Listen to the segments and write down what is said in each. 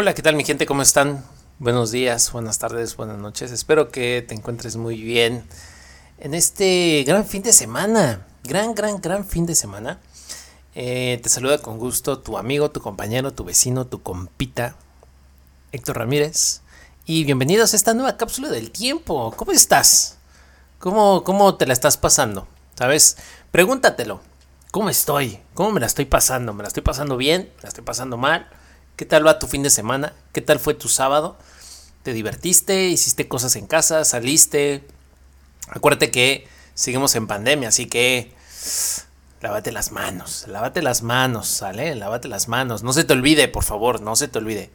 Hola, ¿qué tal mi gente? ¿Cómo están? Buenos días, buenas tardes, buenas noches. Espero que te encuentres muy bien en este gran fin de semana. Gran, gran, gran fin de semana. Eh, te saluda con gusto tu amigo, tu compañero, tu vecino, tu compita, Héctor Ramírez. Y bienvenidos a esta nueva cápsula del tiempo. ¿Cómo estás? ¿Cómo, cómo te la estás pasando? ¿Sabes? Pregúntatelo. ¿Cómo estoy? ¿Cómo me la estoy pasando? ¿Me la estoy pasando bien? ¿Me la estoy pasando mal? ¿Qué tal va tu fin de semana? ¿Qué tal fue tu sábado? ¿Te divertiste? ¿Hiciste cosas en casa? ¿Saliste? Acuérdate que seguimos en pandemia, así que lávate las manos, lávate las manos, ¿sale? Lávate las manos. No se te olvide, por favor, no se te olvide.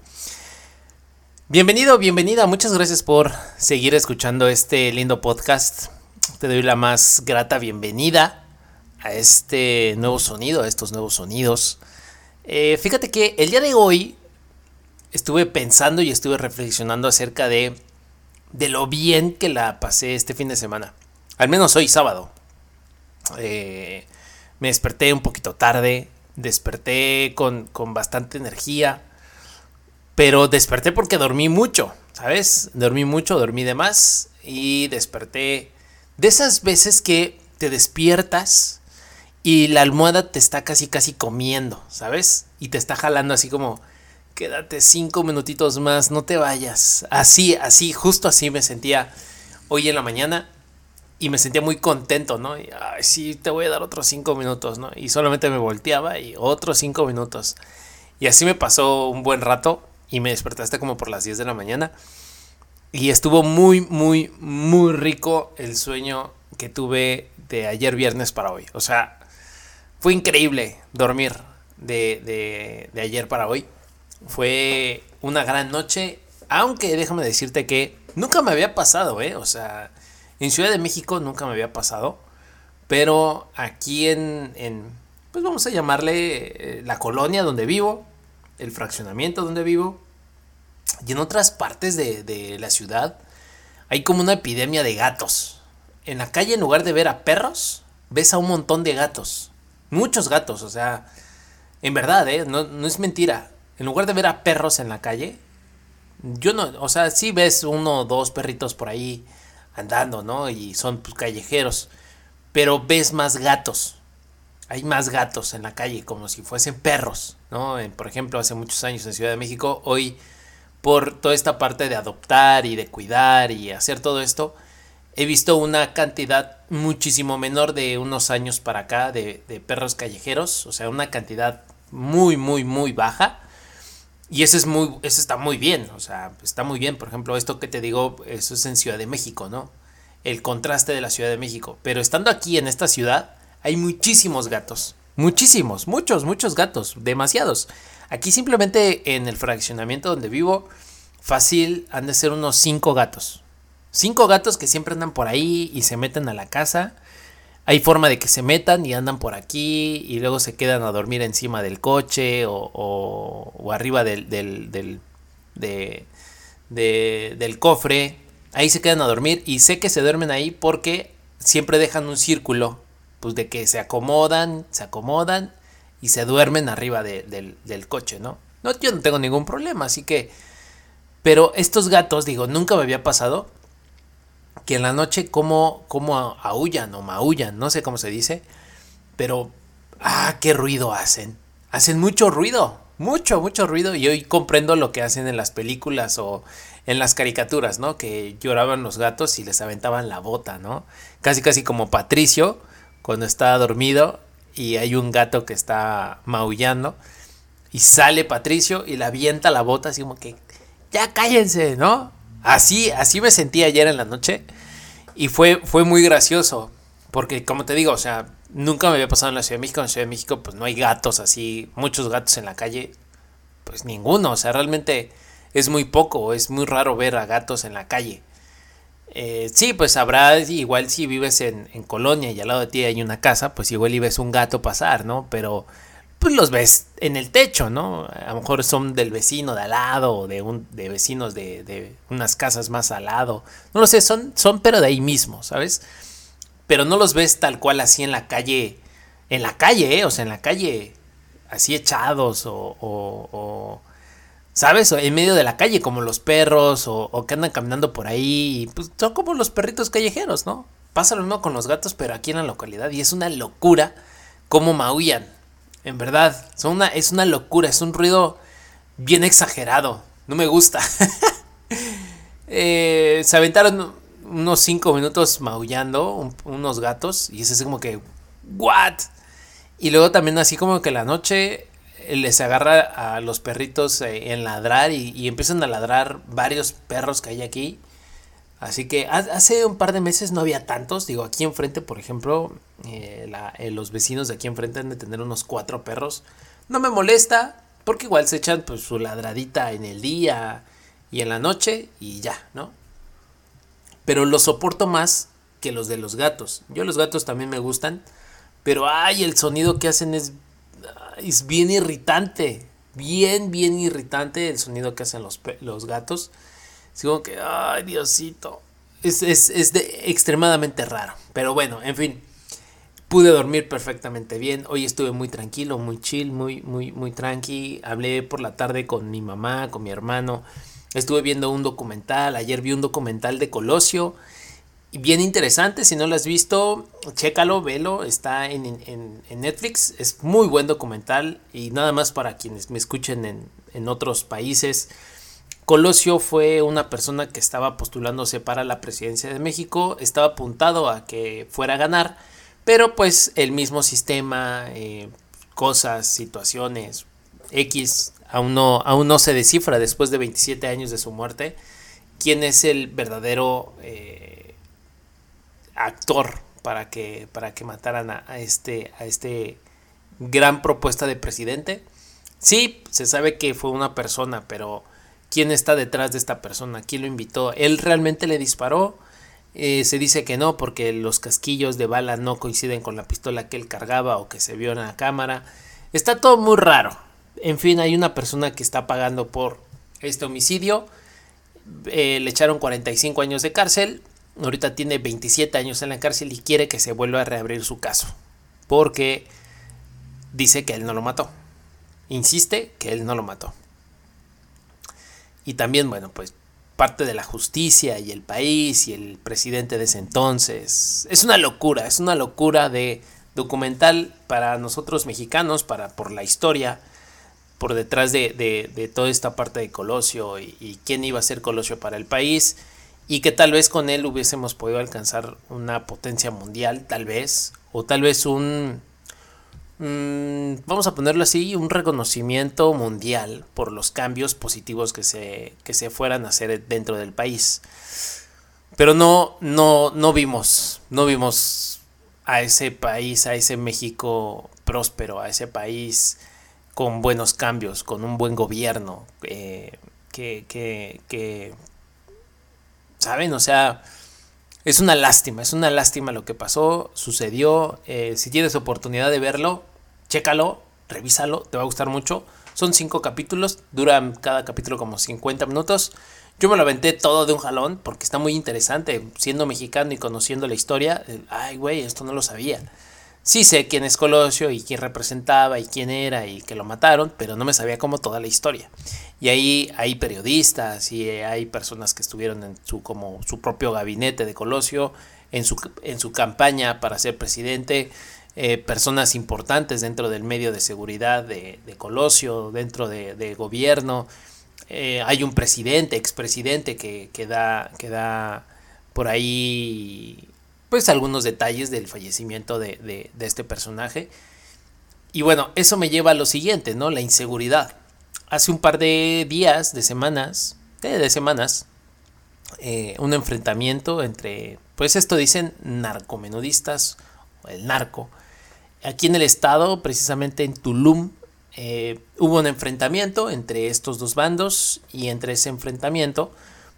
Bienvenido, bienvenida. Muchas gracias por seguir escuchando este lindo podcast. Te doy la más grata bienvenida a este nuevo sonido, a estos nuevos sonidos. Eh, fíjate que el día de hoy estuve pensando y estuve reflexionando acerca de, de lo bien que la pasé este fin de semana. Al menos hoy sábado. Eh, me desperté un poquito tarde, desperté con, con bastante energía, pero desperté porque dormí mucho, ¿sabes? Dormí mucho, dormí de más y desperté de esas veces que te despiertas y la almohada te está casi casi comiendo, ¿sabes? Y te está jalando así como, quédate cinco minutitos más, no te vayas. Así, así, justo así me sentía hoy en la mañana y me sentía muy contento, ¿no? Y, Ay, sí, te voy a dar otros cinco minutos, ¿no? Y solamente me volteaba y otros cinco minutos. Y así me pasó un buen rato y me despertaste como por las 10 de la mañana. Y estuvo muy, muy, muy rico el sueño que tuve de ayer viernes para hoy. O sea, fue increíble dormir de, ayer para hoy. Fue una gran noche, aunque déjame decirte que nunca me había pasado, ¿eh? O sea, en Ciudad de México nunca me había pasado, pero aquí en, pues vamos a llamarle eh, la colonia donde vivo, el fraccionamiento donde vivo, y en otras partes de, de la ciudad hay como una epidemia de gatos. En la calle, en lugar de ver a perros, ves a un montón de gatos. Muchos gatos, o sea, en verdad, ¿eh? no, no es mentira. En lugar de ver a perros en la calle, yo no, o sea, sí ves uno o dos perritos por ahí andando, ¿no? Y son pues, callejeros, pero ves más gatos. Hay más gatos en la calle, como si fuesen perros, ¿no? Por ejemplo, hace muchos años en Ciudad de México, hoy por toda esta parte de adoptar y de cuidar y hacer todo esto, he visto una cantidad muchísimo menor de unos años para acá de, perros callejeros, o sea, una cantidad muy, muy, muy baja. Y eso es muy, eso está muy bien, o sea, está muy bien. Por ejemplo, esto que te digo, eso es en Ciudad de México, ¿no? El contraste de la Ciudad de México. Pero estando aquí en esta ciudad, hay muchísimos gatos. Muchísimos, muchos, muchos gatos, demasiados. Aquí simplemente en el fraccionamiento donde vivo, fácil han de ser unos cinco gatos. Cinco gatos que siempre andan por ahí y se meten a la casa. Hay forma de que se metan y andan por aquí y luego se quedan a dormir encima del coche o, o, arriba del, del, del, cofre. Ahí se quedan a dormir y sé que se duermen ahí porque siempre dejan un círculo. Pues de que se acomodan, se acomodan y se duermen arriba del coche, ¿no? No, yo no tengo ningún problema, así que... Pero estos gatos, digo, nunca me había pasado que en la noche como, como aullan o maullan, no sé cómo se dice, pero, ah, qué ruido hacen. Hacen mucho ruido, mucho, mucho ruido y hoy comprendo lo que hacen en las películas o en las caricaturas, ¿no? Que lloraban los gatos y les aventaban la bota, ¿no? Casi, casi como Patricio cuando está dormido y hay un gato que está maullando y sale Patricio y le avienta la bota así como que, ya cállense, ¿no? Así, así me sentí ayer en la noche. Y fue, fue muy gracioso. Porque, como te digo, o sea, nunca me había pasado en la Ciudad de México. En la Ciudad de México, pues no hay gatos así, muchos gatos en la calle. Pues ninguno. O sea, realmente es muy poco. Es muy raro ver a gatos en la calle. Eh, sí, pues habrá, igual si vives en, en, Colonia y al lado de ti hay una casa, pues igual y ves un gato pasar, ¿no? Pero pues los ves en el techo, ¿no? A lo mejor son del vecino de al lado o de, un, de vecinos de, de, unas casas más al lado. No lo sé, son, son pero de ahí mismo, ¿sabes? Pero no los ves tal cual así en la calle, en la calle, ¿eh? O sea, en la calle así echados o, o, ¿Sabes? En medio de la calle, como los perros o, que andan caminando por ahí. Pues son como los perritos callejeros, ¿no? Pasa lo mismo con los gatos, pero aquí en la localidad. Y es una locura cómo maullan. En verdad, es una locura, es un ruido bien exagerado. No me gusta. Eh, se aventaron unos 5 minutos maullando unos gatos y es así como que, ¿what? Y luego también así como que la noche les agarra a los perritos eh, en ladrar y, empiezan a ladrar varios perros que hay aquí. Así que hace un par de meses no había tantos. Digo, aquí enfrente, por ejemplo, eh, los vecinos de aquí enfrente han de tener unos cuatro perros. No me molesta, porque igual se echan pues, su ladradita en el día y en la noche y ya, ¿no? Pero los soporto más que los de los gatos. Yo los gatos también me gustan, pero ay, el sonido que hacen es, es bien irritante. Bien, bien irritante el sonido que hacen los, los gatos. Sigo que, ay, Diosito. Es, es, es de, extremadamente raro. Pero bueno, en fin pude dormir perfectamente bien. Hoy estuve muy tranquilo, muy chill, muy, muy, muy tranqui. Hablé por la tarde con mi mamá, con mi hermano. Estuve viendo un documental. Ayer vi un documental de Colosio. Bien interesante. Si no lo has visto, chécalo, velo. Está en, en, Netflix. Es muy buen documental. Y nada más para quienes me escuchen en, en otros países. Colosio fue una persona que estaba postulándose para la presidencia de México. Estaba apuntado a que fuera a ganar pero pues el mismo sistema, eh, cosas, situaciones, X, aún no, aún no se descifra después de 27 años de su muerte quién es el verdadero eh, actor para que, para que mataran a, este, a este gran propuesta de presidente. Sí, se sabe que fue una persona, pero ¿quién está detrás de esta persona? ¿Quién lo invitó? ¿Él realmente le disparó? Eh, se dice que no porque los casquillos de bala no coinciden con la pistola que él cargaba o que se vio en la cámara. Está todo muy raro. En fin, hay una persona que está pagando por este homicidio. Eh, le echaron 45 años de cárcel. Ahorita tiene 27 años en la cárcel y quiere que se vuelva a reabrir su caso. Porque dice que él no lo mató. Insiste que él no lo mató. Y también, bueno, pues parte de la justicia y el país y el presidente de ese entonces. Es una locura, es una locura de documental para nosotros mexicanos, para por la historia, por detrás de, toda esta parte de Colosio y, y, quién iba a ser Colosio para el país y que tal vez con él hubiésemos podido alcanzar una potencia mundial, tal vez, o tal vez un, Mm, vamos a ponerlo así, un reconocimiento mundial por los cambios positivos que se, que se fueran a hacer dentro del país. Pero no, no, no vimos, no vimos a ese país, a ese México próspero, a ese país con buenos cambios, con un buen gobierno, eh, que, que, que, ¿saben? O sea, es una lástima, es una lástima lo que pasó, sucedió. Eh, si tienes oportunidad de verlo, chécalo, revísalo, te va a gustar mucho. Son cinco capítulos, duran cada capítulo como 50 minutos. Yo me lo aventé todo de un jalón porque está muy interesante. Siendo mexicano y conociendo la historia, eh, ay, güey, esto no lo sabía. Sí sé quién es Colosio y quién representaba y quién era y que lo mataron, pero no me sabía como toda la historia. Y ahí hay periodistas y hay personas que estuvieron en su como su propio gabinete de Colosio en su, en su campaña para ser presidente, eh, personas importantes dentro del medio de seguridad de, Colosio, dentro de, gobierno. Eh, hay un presidente, expresidente que, que, da, que da por ahí pues algunos detalles del fallecimiento de, este personaje. Y bueno, eso me lleva a lo siguiente, ¿no? La inseguridad. Hace un par de días, de semanas, de semanas, eh, un enfrentamiento entre, pues esto dicen narcomenudistas, el narco. Aquí en el estado, precisamente en Tulum, eh, hubo un enfrentamiento entre estos dos bandos y entre ese enfrentamiento,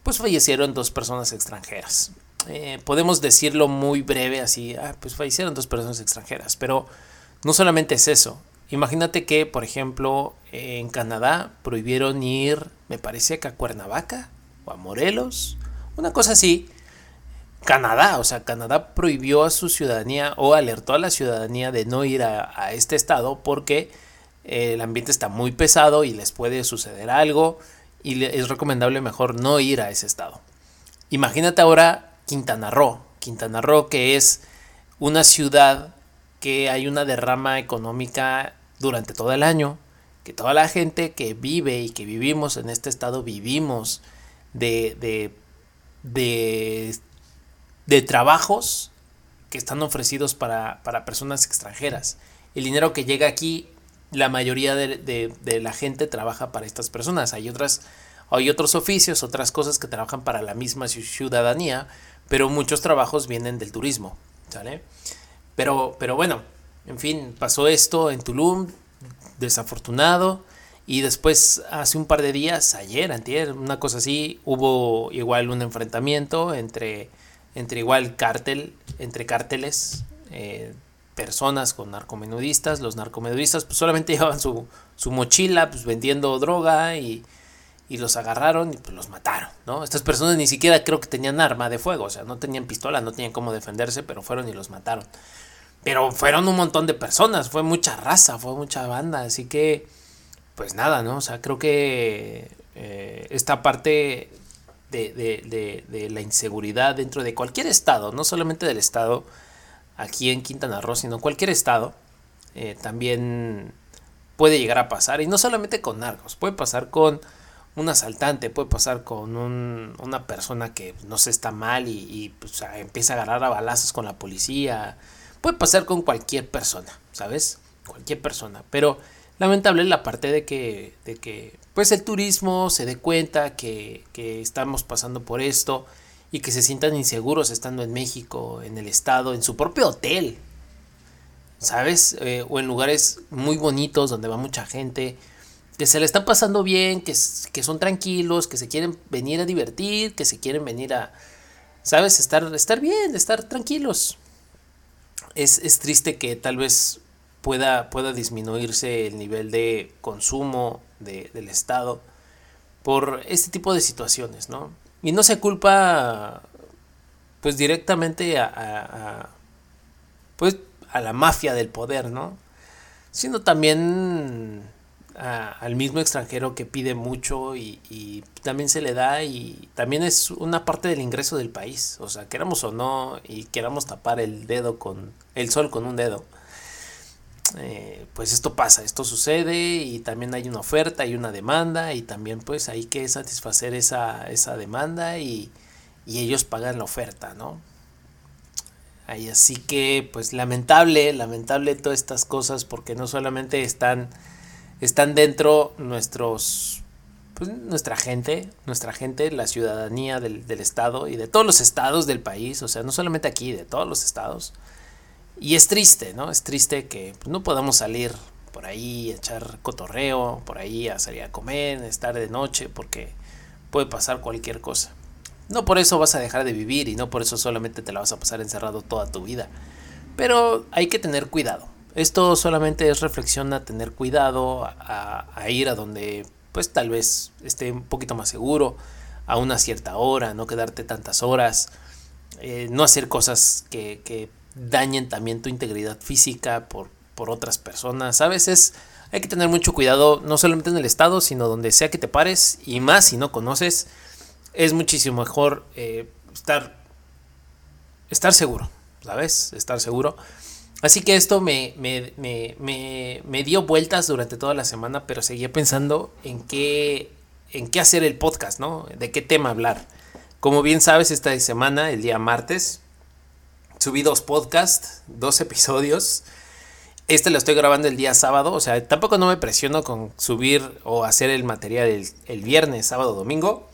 pues fallecieron dos personas extranjeras. Eh, podemos decirlo muy breve así, ah, pues fallecieron dos personas extranjeras, pero no solamente es eso. Imagínate que, por ejemplo, en Canadá prohibieron ir, me parece que a Cuernavaca o a Morelos, una cosa así. Canadá, o sea, Canadá prohibió a su ciudadanía o alertó a la ciudadanía de no ir a, este estado porque el ambiente está muy pesado y les puede suceder algo y es recomendable mejor no ir a ese estado. Imagínate ahora Quintana Roo, Quintana Roo que es una ciudad que hay una derrama económica durante todo el año, que toda la gente que vive y que vivimos en este estado vivimos de, de, de, trabajos que están ofrecidos para, para, personas extranjeras. El dinero que llega aquí, la mayoría de, de, la gente trabaja para estas personas. Hay otras, hay otros oficios, otras cosas que trabajan para la misma ciudadanía, pero muchos trabajos vienen del turismo. ¿sale? Pero, pero bueno, en fin, pasó esto en Tulum, desafortunado. Y después, hace un par de días, ayer, antier, una cosa así, hubo igual un enfrentamiento entre, entre igual cártel, entre cárteles, eh, personas con narcomenudistas. Los narcomenudistas pues solamente llevaban su, su mochila pues vendiendo droga y, y los agarraron y pues los mataron, ¿no? Estas personas ni siquiera creo que tenían arma de fuego, o sea, no tenían pistola, no tenían cómo defenderse, pero fueron y los mataron. Pero fueron un montón de personas, fue mucha raza, fue mucha banda, así que, pues nada, ¿no? O sea, creo que eh, esta parte de, de, de, la inseguridad dentro de cualquier estado, no solamente del estado aquí en Quintana Roo, sino cualquier estado, eh, también puede llegar a pasar. Y no solamente con narcos, puede pasar con un asaltante, puede pasar con un, una persona que no se está mal y, y pues, empieza a agarrar a balazos con la policía Puede pasar con cualquier persona, ¿sabes? Cualquier persona. Pero lamentable la parte de que, de que pues el turismo se dé cuenta que, que estamos pasando por esto y que se sientan inseguros estando en México, en el estado, en su propio hotel, ¿sabes? Eh, o en lugares muy bonitos donde va mucha gente, que se le están pasando bien, que, que son tranquilos, que se quieren venir a divertir, que se quieren venir a, ¿sabes? Estar, estar bien, estar tranquilos es, triste que tal vez pueda, pueda disminuirse el nivel de consumo del Estado por este tipo de situaciones, ¿no? Y no se culpa pues directamente a, pues a la mafia del poder, ¿no? Sino también al mismo extranjero que pide mucho y, también se le da y también es una parte del ingreso del país. O sea, queramos o no y queramos tapar el dedo con el sol con un dedo. Eh, pues esto pasa, esto sucede y también hay una oferta y una demanda y también pues hay que satisfacer esa, esa demanda y, y ellos pagan la oferta, ¿no? Ahí, así que pues lamentable, lamentable todas estas cosas porque no solamente están están dentro nuestros pues, nuestra gente, nuestra gente, la ciudadanía del, estado y de todos los estados del país, o sea, no solamente aquí, de todos los estados. Y es triste, ¿no? Es triste que pues, no podamos salir por ahí a echar cotorreo, por ahí a salir a comer, estar de noche, porque puede pasar cualquier cosa. No por eso vas a dejar de vivir y no por eso solamente te la vas a pasar encerrado toda tu vida. Pero hay que tener cuidado. Esto solamente es reflexión a tener cuidado, a, ir a donde pues tal vez esté un poquito más seguro, a una cierta hora, no quedarte tantas horas, eh, no hacer cosas que, dañen también tu integridad física por, por otras personas. A veces hay que tener mucho cuidado, no solamente en el estado, sino donde sea que te pares, y más si no conoces, es muchísimo mejor eh, estar, estar seguro, ¿sabes? Estar seguro. Así que esto me, me, me, me, dio vueltas durante toda la semana, pero seguía pensando en qué, en qué hacer el podcast, ¿no? De qué tema hablar. Como bien sabes, esta semana, el día martes, subí dos podcasts, dos episodios. Este lo estoy grabando el día sábado, o sea, tampoco no me presiono con subir o hacer el material el, el viernes, sábado, domingo.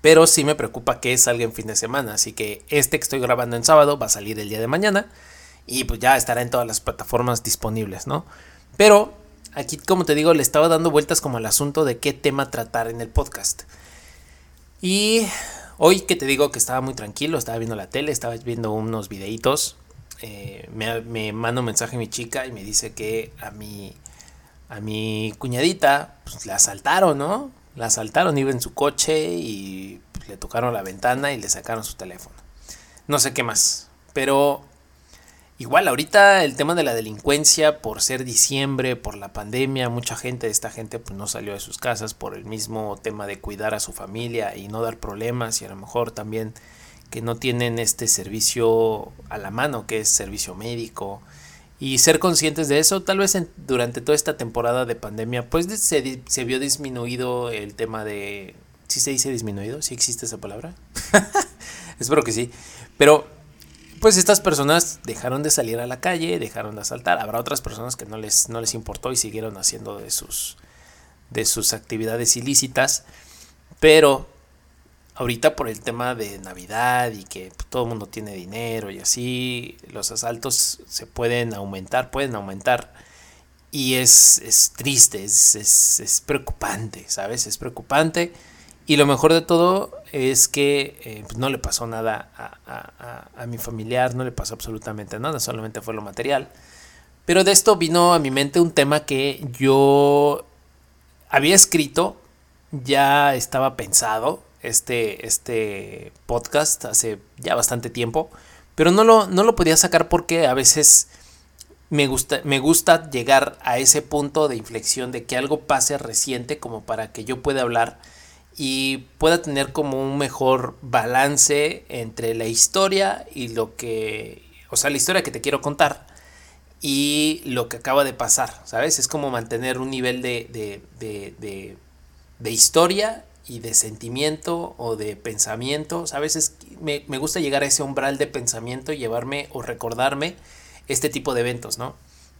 Pero sí me preocupa que salga en fin de semana, así que este que estoy grabando en sábado va a salir el día de mañana y pues ya estará en todas las plataformas disponibles, ¿no? Pero aquí, como te digo, le estaba dando vueltas como al asunto de qué tema tratar en el podcast. Y hoy que te digo que estaba muy tranquilo, estaba viendo la tele, estaba viendo unos videitos, eh, me, me manda un mensaje mi chica y me dice que a mi, a mi cuñadita pues, la asaltaron, ¿no? La asaltaron, iba en su coche y pues, le tocaron la ventana y le sacaron su teléfono. No sé qué más, pero Igual, ahorita el tema de la delincuencia, por ser diciembre, por la pandemia, mucha gente de esta gente pues, no salió de sus casas por el mismo tema de cuidar a su familia y no dar problemas y a lo mejor también que no tienen este servicio a la mano, que es servicio médico. Y ser conscientes de eso, tal vez durante toda esta temporada de pandemia, pues se, se vio disminuido el tema de... ¿Sí se dice disminuido? ¿Sí existe esa palabra? Espero que sí. Pero pues estas personas dejaron de salir a la calle, dejaron de asaltar. Habrá otras personas que no les, no les importó y siguieron haciendo de sus, de sus actividades ilícitas. Pero ahorita por el tema de Navidad y que todo el mundo tiene dinero y así, los asaltos se pueden aumentar, pueden aumentar. Y es, es triste, es, es, es preocupante, ¿sabes? Es preocupante. Y lo mejor de todo es que eh, pues, no le pasó nada a, mi familiar, no le pasó absolutamente nada, solamente fue lo material. Pero de esto vino a mi mente un tema que yo había escrito, ya estaba pensado, este, este podcast hace ya bastante tiempo, pero no lo, no lo podía sacar porque a veces me gusta, me gusta llegar a ese punto de inflexión de que algo pase reciente como para que yo pueda hablar y pueda tener como un mejor balance entre la historia y lo que, o sea, la historia que te quiero contar y lo que acaba de pasar, ¿sabes? Es como mantener un nivel de, de, de, de, historia y de sentimiento o de pensamiento, ¿sabes? me, me gusta llegar a ese umbral de pensamiento y llevarme o recordarme este tipo de eventos, ¿no?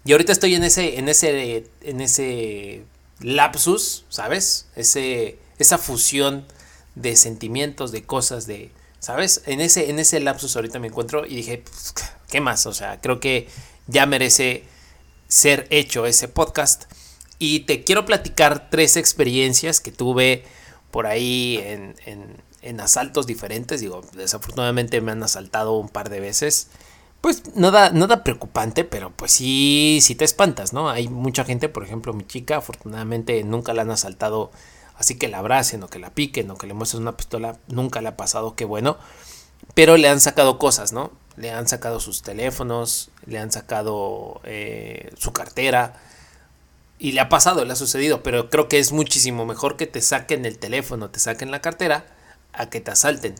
Y ahorita estoy en ese, en ese, en ese lapsus, ¿sabes? Ese esa fusión de sentimientos, de cosas, de, ¿sabes? En ese, en ese lapsus ahorita me encuentro y dije, ¿qué más? O sea, creo que ya merece ser hecho ese podcast. Y te quiero platicar tres experiencias que tuve por ahí en, en, asaltos diferentes. Digo, desafortunadamente me han asaltado un par de veces. Pues nada, nada preocupante, pero pues sí, sí te espantas, ¿no? Hay mucha gente, por ejemplo, mi chica, afortunadamente nunca la han asaltado Así que la abracen o que la piquen o que le muestren una pistola, nunca le ha pasado, qué bueno. Pero le han sacado cosas, ¿no? Le han sacado sus teléfonos, le han sacado eh, su cartera. Y le ha pasado, le ha sucedido, pero creo que es muchísimo mejor que te saquen el teléfono, te saquen la cartera, a que te asalten.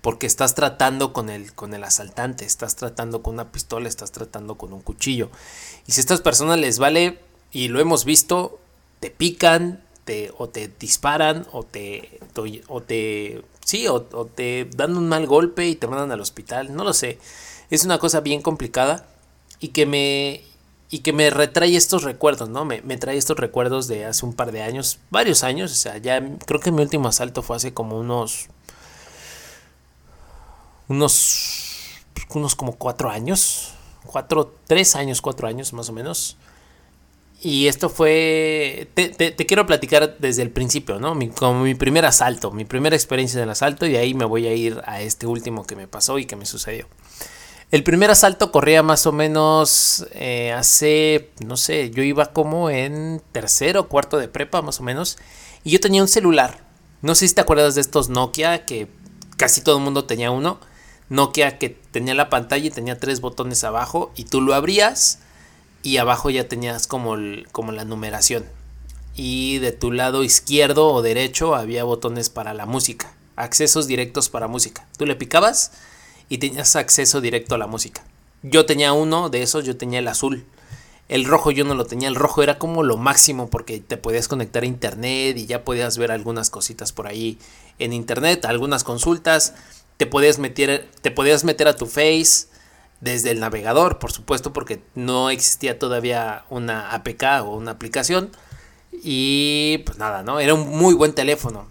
Porque estás tratando con el, con el asaltante, estás tratando con una pistola, estás tratando con un cuchillo. Y si a estas personas les vale, y lo hemos visto, te pican, o te disparan o te, o te sí, o, te dan un mal golpe y te mandan al hospital, no lo sé. Es una cosa bien complicada y que me y que me retrae estos recuerdos, ¿no? Me, me, trae estos recuerdos de hace un par de años, varios años, o sea, ya creo que mi último asalto fue hace como unos unos unos como cuatro años, cuatro, tres años, cuatro años más o menos. Y esto fue, te, quiero platicar desde el principio, ¿no? Mi, como mi primer asalto, mi primera experiencia del asalto y ahí me voy a ir a este último que me pasó y que me sucedió. El primer asalto corría más o menos eh, hace, no sé, yo iba como en tercero cuarto de prepa más o menos y yo tenía un celular. No sé si te acuerdas de estos Nokia que casi todo el mundo tenía uno. Nokia que tenía la pantalla y tenía tres botones abajo y tú lo abrías y abajo ya tenías como, como la numeración. Y de tu lado izquierdo o derecho había botones para la música, accesos directos para música. Tú le picabas y tenías acceso directo a la música. Yo tenía uno de esos, yo tenía el azul. El rojo yo no lo tenía, el rojo era como lo máximo porque te podías conectar a internet y ya podías ver algunas cositas por ahí en internet, algunas consultas, te podías meter, te podías meter a tu face, desde el navegador, por supuesto, porque no existía todavía una APK o una aplicación. Y pues nada, ¿no? Era un muy buen teléfono.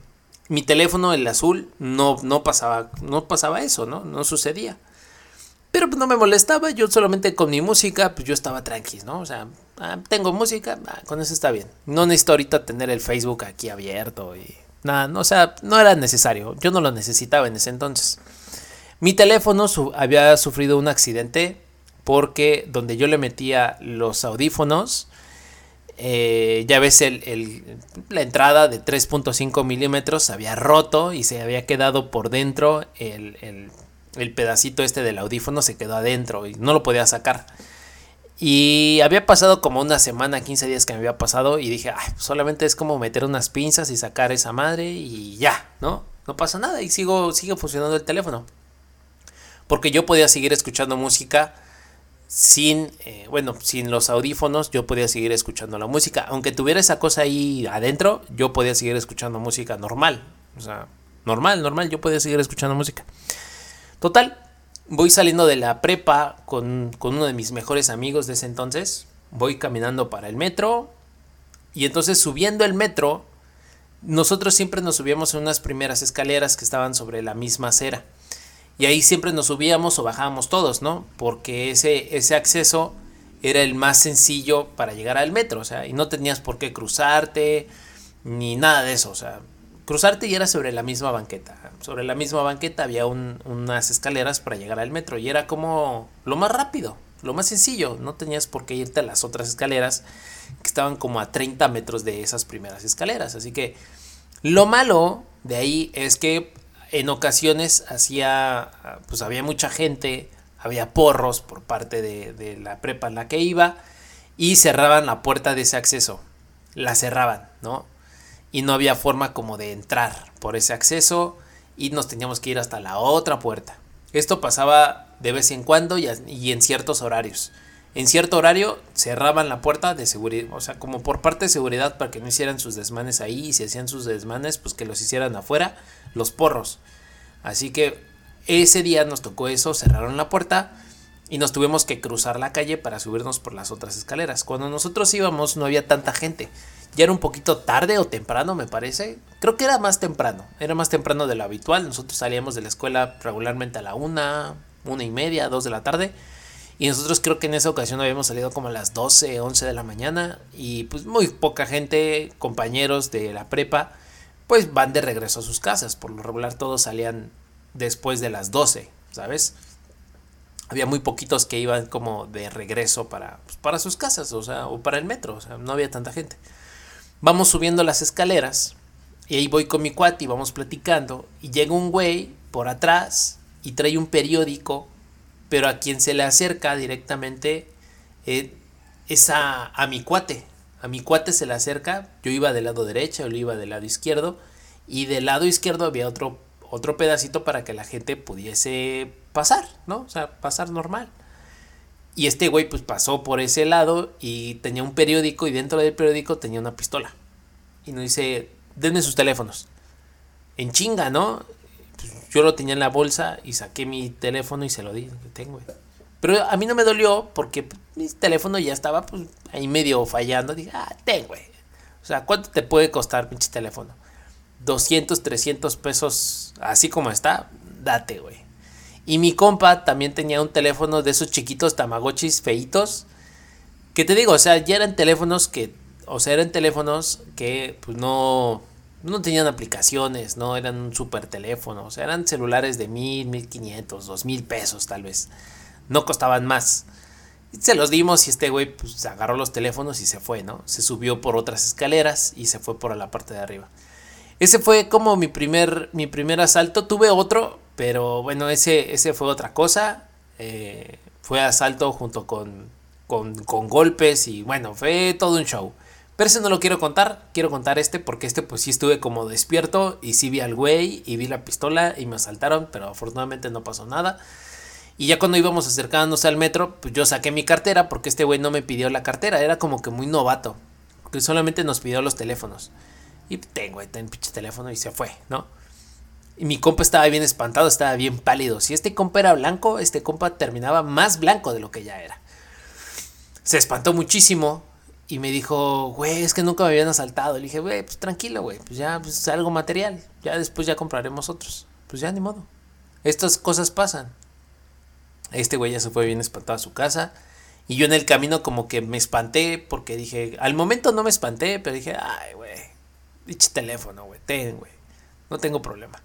Mi teléfono, el azul, no, no, pasaba, no pasaba eso, ¿no? No sucedía. Pero pues no me molestaba, yo solamente con mi música, pues yo estaba tranqui, ¿no? O sea, ah, tengo música, ah, con eso está bien. No necesito ahorita tener el Facebook aquí abierto y nada, no, o sea, no era necesario, yo no lo necesitaba en ese entonces. Mi teléfono había sufrido un accidente porque donde yo le metía los audífonos, eh, ya ves el, la entrada de 3.5 milímetros había roto y se había quedado por dentro el, el pedacito este del audífono se quedó adentro y no lo podía sacar. Y había pasado como una semana, 15 días que me había pasado y dije, Ay, solamente es como meter unas pinzas y sacar esa madre y ya, ¿no? No pasa nada y sigo, sigue funcionando el teléfono. Porque yo podía seguir escuchando música sin, eh, bueno, sin los audífonos, yo podía seguir escuchando la música. Aunque tuviera esa cosa ahí adentro, yo podía seguir escuchando música normal. O sea, normal, normal, yo podía seguir escuchando música. Total, voy saliendo de la prepa con, uno de mis mejores amigos de ese entonces. Voy caminando para el metro. Y entonces subiendo el metro, nosotros siempre nos subíamos en unas primeras escaleras que estaban sobre la misma acera. Y ahí siempre nos subíamos o bajábamos todos, ¿no? Porque ese, ese acceso era el más sencillo para llegar al metro, o sea, y no tenías por qué cruzarte, ni nada de eso, o sea, cruzarte y era sobre la misma banqueta. Sobre la misma banqueta había unas escaleras para llegar al metro y era como lo más rápido, lo más sencillo. No tenías por qué irte a las otras escaleras que estaban como a 30 metros de esas primeras escaleras. Así que lo malo de ahí es que en ocasiones hacía, pues había mucha gente, había porros por parte de, la prepa en la que iba y cerraban la puerta de ese acceso. La cerraban, ¿no? y no había forma como de entrar por ese acceso y nos teníamos que ir hasta la otra puerta. Esto pasaba de vez en cuando y, en ciertos horarios. En cierto horario cerraban la puerta de seguridad, o sea, como por parte de seguridad para que no hicieran sus desmanes ahí y si hacían sus desmanes, pues que los hicieran afuera, los porros. Así que ese día nos tocó eso, cerraron la puerta y nos tuvimos que cruzar la calle para subirnos por las otras escaleras. Cuando nosotros íbamos no había tanta gente. Ya era un poquito tarde o temprano, me parece. Creo que era más temprano. Era más temprano de lo habitual. Nosotros salíamos de la escuela regularmente a la una, una y media, dos de la tarde. Y nosotros creo que en esa ocasión habíamos salido como a las 12, 11 de la mañana. Y pues muy poca gente, compañeros de la prepa, pues van de regreso a sus casas. Por lo regular todos salían después de las 12, ¿sabes? Había muy poquitos que iban como de regreso para, pues, para sus casas, o sea, o para el metro, o sea, no había tanta gente. Vamos subiendo las escaleras y ahí voy con mi cuate y vamos platicando y llega un güey por atrás y trae un periódico, pero a quien se le acerca directamente eh, es a, mi cuate. A mi cuate se le acerca, yo iba del lado derecho, él iba del lado izquierdo y del lado izquierdo había otro, otro pedacito para que la gente pudiese pasar, ¿no? O sea, pasar normal. Y este güey pues pasó por ese lado y tenía un periódico y dentro del periódico tenía una pistola. Y nos dice, denme sus teléfonos. En chinga, ¿no? Yo lo tenía en la bolsa y saqué mi teléfono y se lo di. Tengo, Pero a mí no me dolió porque mi teléfono ya estaba pues, ahí medio fallando. Dije, ah, ten, güey. O sea, ¿cuánto te puede costar pinche teléfono? 200, 300 pesos, así como está, date, güey. Y mi compa también tenía un teléfono de esos chiquitos tamagotchis feitos. Que te digo, o sea, ya eran teléfonos que, o sea, eran teléfonos que pues no, no tenían aplicaciones, no eran un super teléfono, o sea, eran celulares de mil, mil quinientos, dos mil pesos tal vez. No costaban más. se los dimos y este güey pues agarró los teléfonos y se fue, ¿no? Se subió por otras escaleras y se fue por la parte de arriba. Ese fue como mi primer, mi primer asalto. Tuve otro, pero bueno, ese, ese fue otra cosa. Eh, fue asalto junto con, con, con, golpes y bueno, fue todo un show. Pero ese no lo quiero contar, quiero contar este porque este pues sí estuve como despierto y sí vi al güey y vi la pistola y me asaltaron, pero afortunadamente no pasó nada. Y ya cuando íbamos acercándonos al metro, pues yo saqué mi cartera porque este güey no me pidió la cartera, era como que muy novato, que solamente nos pidió los teléfonos. Y tengo, el pinche teléfono y se fue, ¿no? Y mi compa estaba bien espantado, estaba bien pálido. Si este compa era blanco, este compa terminaba más blanco de lo que ya era. Se espantó muchísimo y me dijo, güey, es que nunca me habían asaltado. Le dije, güey, pues tranquilo, güey, pues ya pues, es algo material. Ya después ya compraremos otros. Pues ya ni modo. Estas cosas pasan. Este güey ya se fue bien espantado a su casa. Y yo en el camino como que me espanté porque dije, al momento no me espanté, pero dije, ay, güey, dicho teléfono, güey, ten, güey. No tengo problema.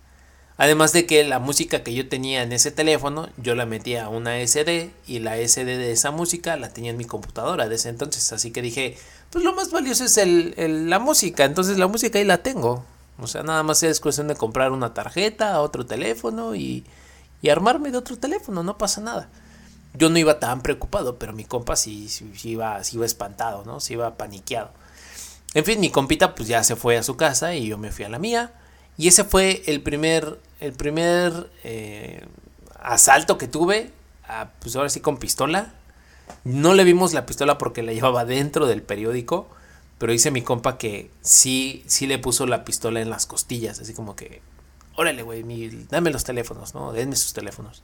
Además de que la música que yo tenía en ese teléfono, yo la metía a una SD y la SD de esa música la tenía en mi computadora de ese entonces. Así que dije, pues lo más valioso es el, la música. Entonces la música ahí la tengo. O sea, nada más es cuestión de comprar una tarjeta, otro teléfono y, y armarme de otro teléfono, no pasa nada. Yo no iba tan preocupado, pero mi compa sí, iba, sí iba espantado, ¿no? Se iba paniqueado. En fin, mi compita pues ya se fue a su casa y yo me fui a la mía. Y ese fue el primer, el primer eh, asalto que tuve, pues ahora sí con pistola. No le vimos la pistola porque la llevaba dentro del periódico, pero dice mi compa que sí, sí le puso la pistola en las costillas, así como que, órale, güey, dame los teléfonos, ¿no? Denme sus teléfonos.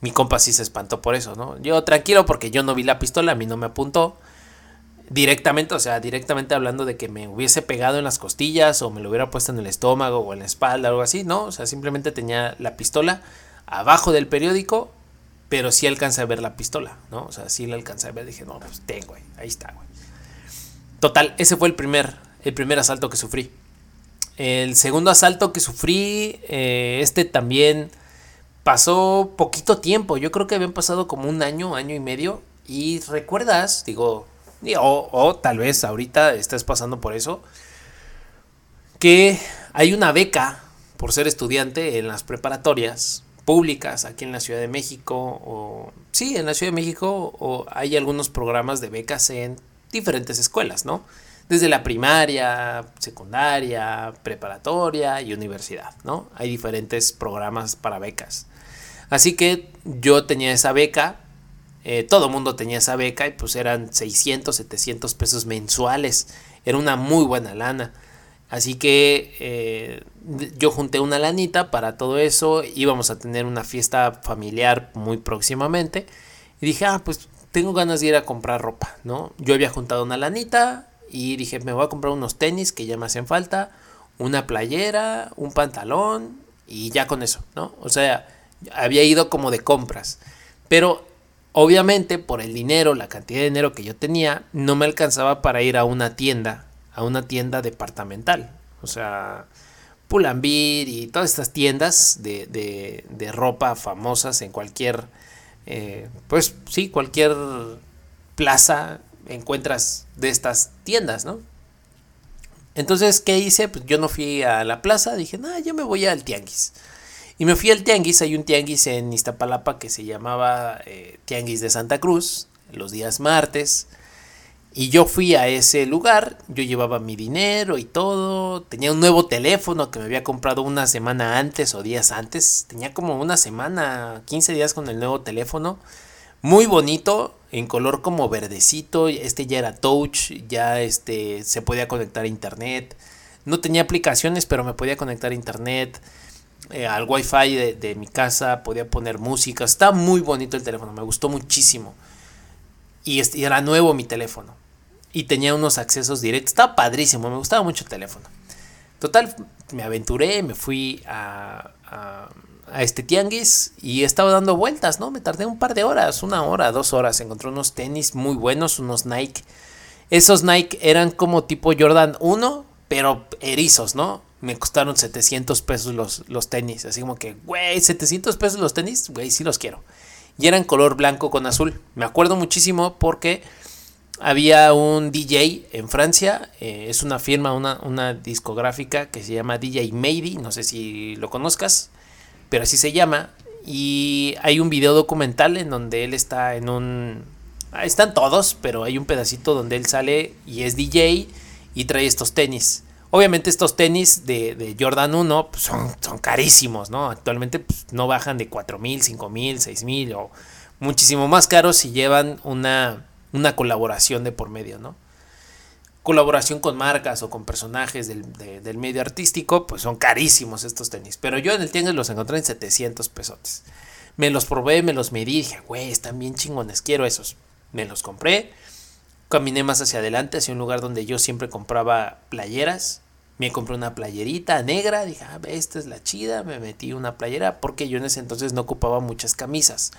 Mi compa sí se espantó por eso, ¿no? Yo tranquilo porque yo no vi la pistola, a mí no me apuntó directamente, o sea, directamente hablando de que me hubiese pegado en las costillas o me lo hubiera puesto en el estómago o en la espalda o algo así, no, o sea, simplemente tenía la pistola abajo del periódico, pero sí alcancé a ver la pistola, ¿no? O sea, sí la alcancé a ver, dije, no, pues tengo, ahí está, güey. Total, ese fue el primer, el primer asalto que sufrí. El segundo asalto que sufrí, eh, este también pasó poquito tiempo, yo creo que habían pasado como un año, año y medio, y recuerdas, digo, o, tal vez ahorita estés pasando por eso, que hay una beca por ser estudiante en las preparatorias públicas aquí en la Ciudad de México o sí, en la Ciudad de México o hay algunos programas de becas en diferentes escuelas, ¿no? Desde la primaria, secundaria, preparatoria y universidad, ¿no? Hay diferentes programas para becas. Así que yo tenía esa beca eh, todo mundo tenía esa beca y pues eran 600, 700 pesos mensuales. Era una muy buena lana. Así que eh, yo junté una lanita para todo eso. Íbamos a tener una fiesta familiar muy próximamente. Y dije, ah, pues tengo ganas de ir a comprar ropa, ¿no? Yo había juntado una lanita y dije, me voy a comprar unos tenis que ya me hacen falta, una playera, un pantalón y ya con eso, ¿no? O sea, había ido como de compras. Pero Obviamente, por el dinero, la cantidad de dinero que yo tenía, no me alcanzaba para ir a una tienda, a una tienda departamental. O sea, Pulambir y todas estas tiendas de, de, ropa famosas en cualquier, eh, pues sí, cualquier plaza encuentras de estas tiendas, ¿no? Entonces, ¿qué hice? Pues yo no fui a la plaza, dije, no, yo me voy al tianguis. Y me fui al tianguis, hay un tianguis en Iztapalapa que se llamaba eh, Tianguis de Santa Cruz, los días martes. Y yo fui a ese lugar, yo llevaba mi dinero y todo, tenía un nuevo teléfono que me había comprado una semana antes o días antes, tenía como una semana, 15 días con el nuevo teléfono, muy bonito, en color como verdecito, este ya era touch, ya este se podía conectar a internet, no tenía aplicaciones, pero me podía conectar a internet, eh, al wifi de, de, mi casa, podía poner música, está muy bonito el teléfono, me gustó muchísimo. Y, era nuevo mi teléfono. Y tenía unos accesos directos, estaba padrísimo, me gustaba mucho el teléfono. Total, me aventuré, me fui a, a, este tianguis y estaba dando vueltas, ¿no? Me tardé un par de horas, una hora, dos horas. Encontré unos tenis muy buenos, unos Nike. Esos Nike eran como tipo Jordan 1, pero erizos, ¿no? Me costaron 700 pesos los, los tenis. Así como que, güey, 700 pesos los tenis, güey, sí los quiero. Y eran color blanco con azul. Me acuerdo muchísimo porque había un DJ en Francia. Eh, es una firma, una, una, discográfica que se llama DJ Maybe. No sé si lo conozcas, pero así se llama. Y hay un video documental en donde él está en un... Están todos, pero hay un pedacito donde él sale y es DJ y trae estos tenis. Obviamente estos tenis de, Jordan 1 pues, son, son, carísimos, ¿no? Actualmente pues, no bajan de 4 mil, 5 mil, 6 mil o muchísimo más caros si llevan una, una colaboración de por medio, ¿no? Colaboración con marcas o con personajes del, del, medio artístico, pues son carísimos estos tenis. Pero yo en el tianguis los encontré en 700 pesotes. Me los probé, me los medí dije, güey, están bien chingones, quiero esos. Me los compré Caminé más hacia adelante, hacia un lugar donde yo siempre compraba playeras. Me compré una playerita negra, dije, ah, esta es la chida, me metí una playera porque yo en ese entonces no ocupaba muchas camisas.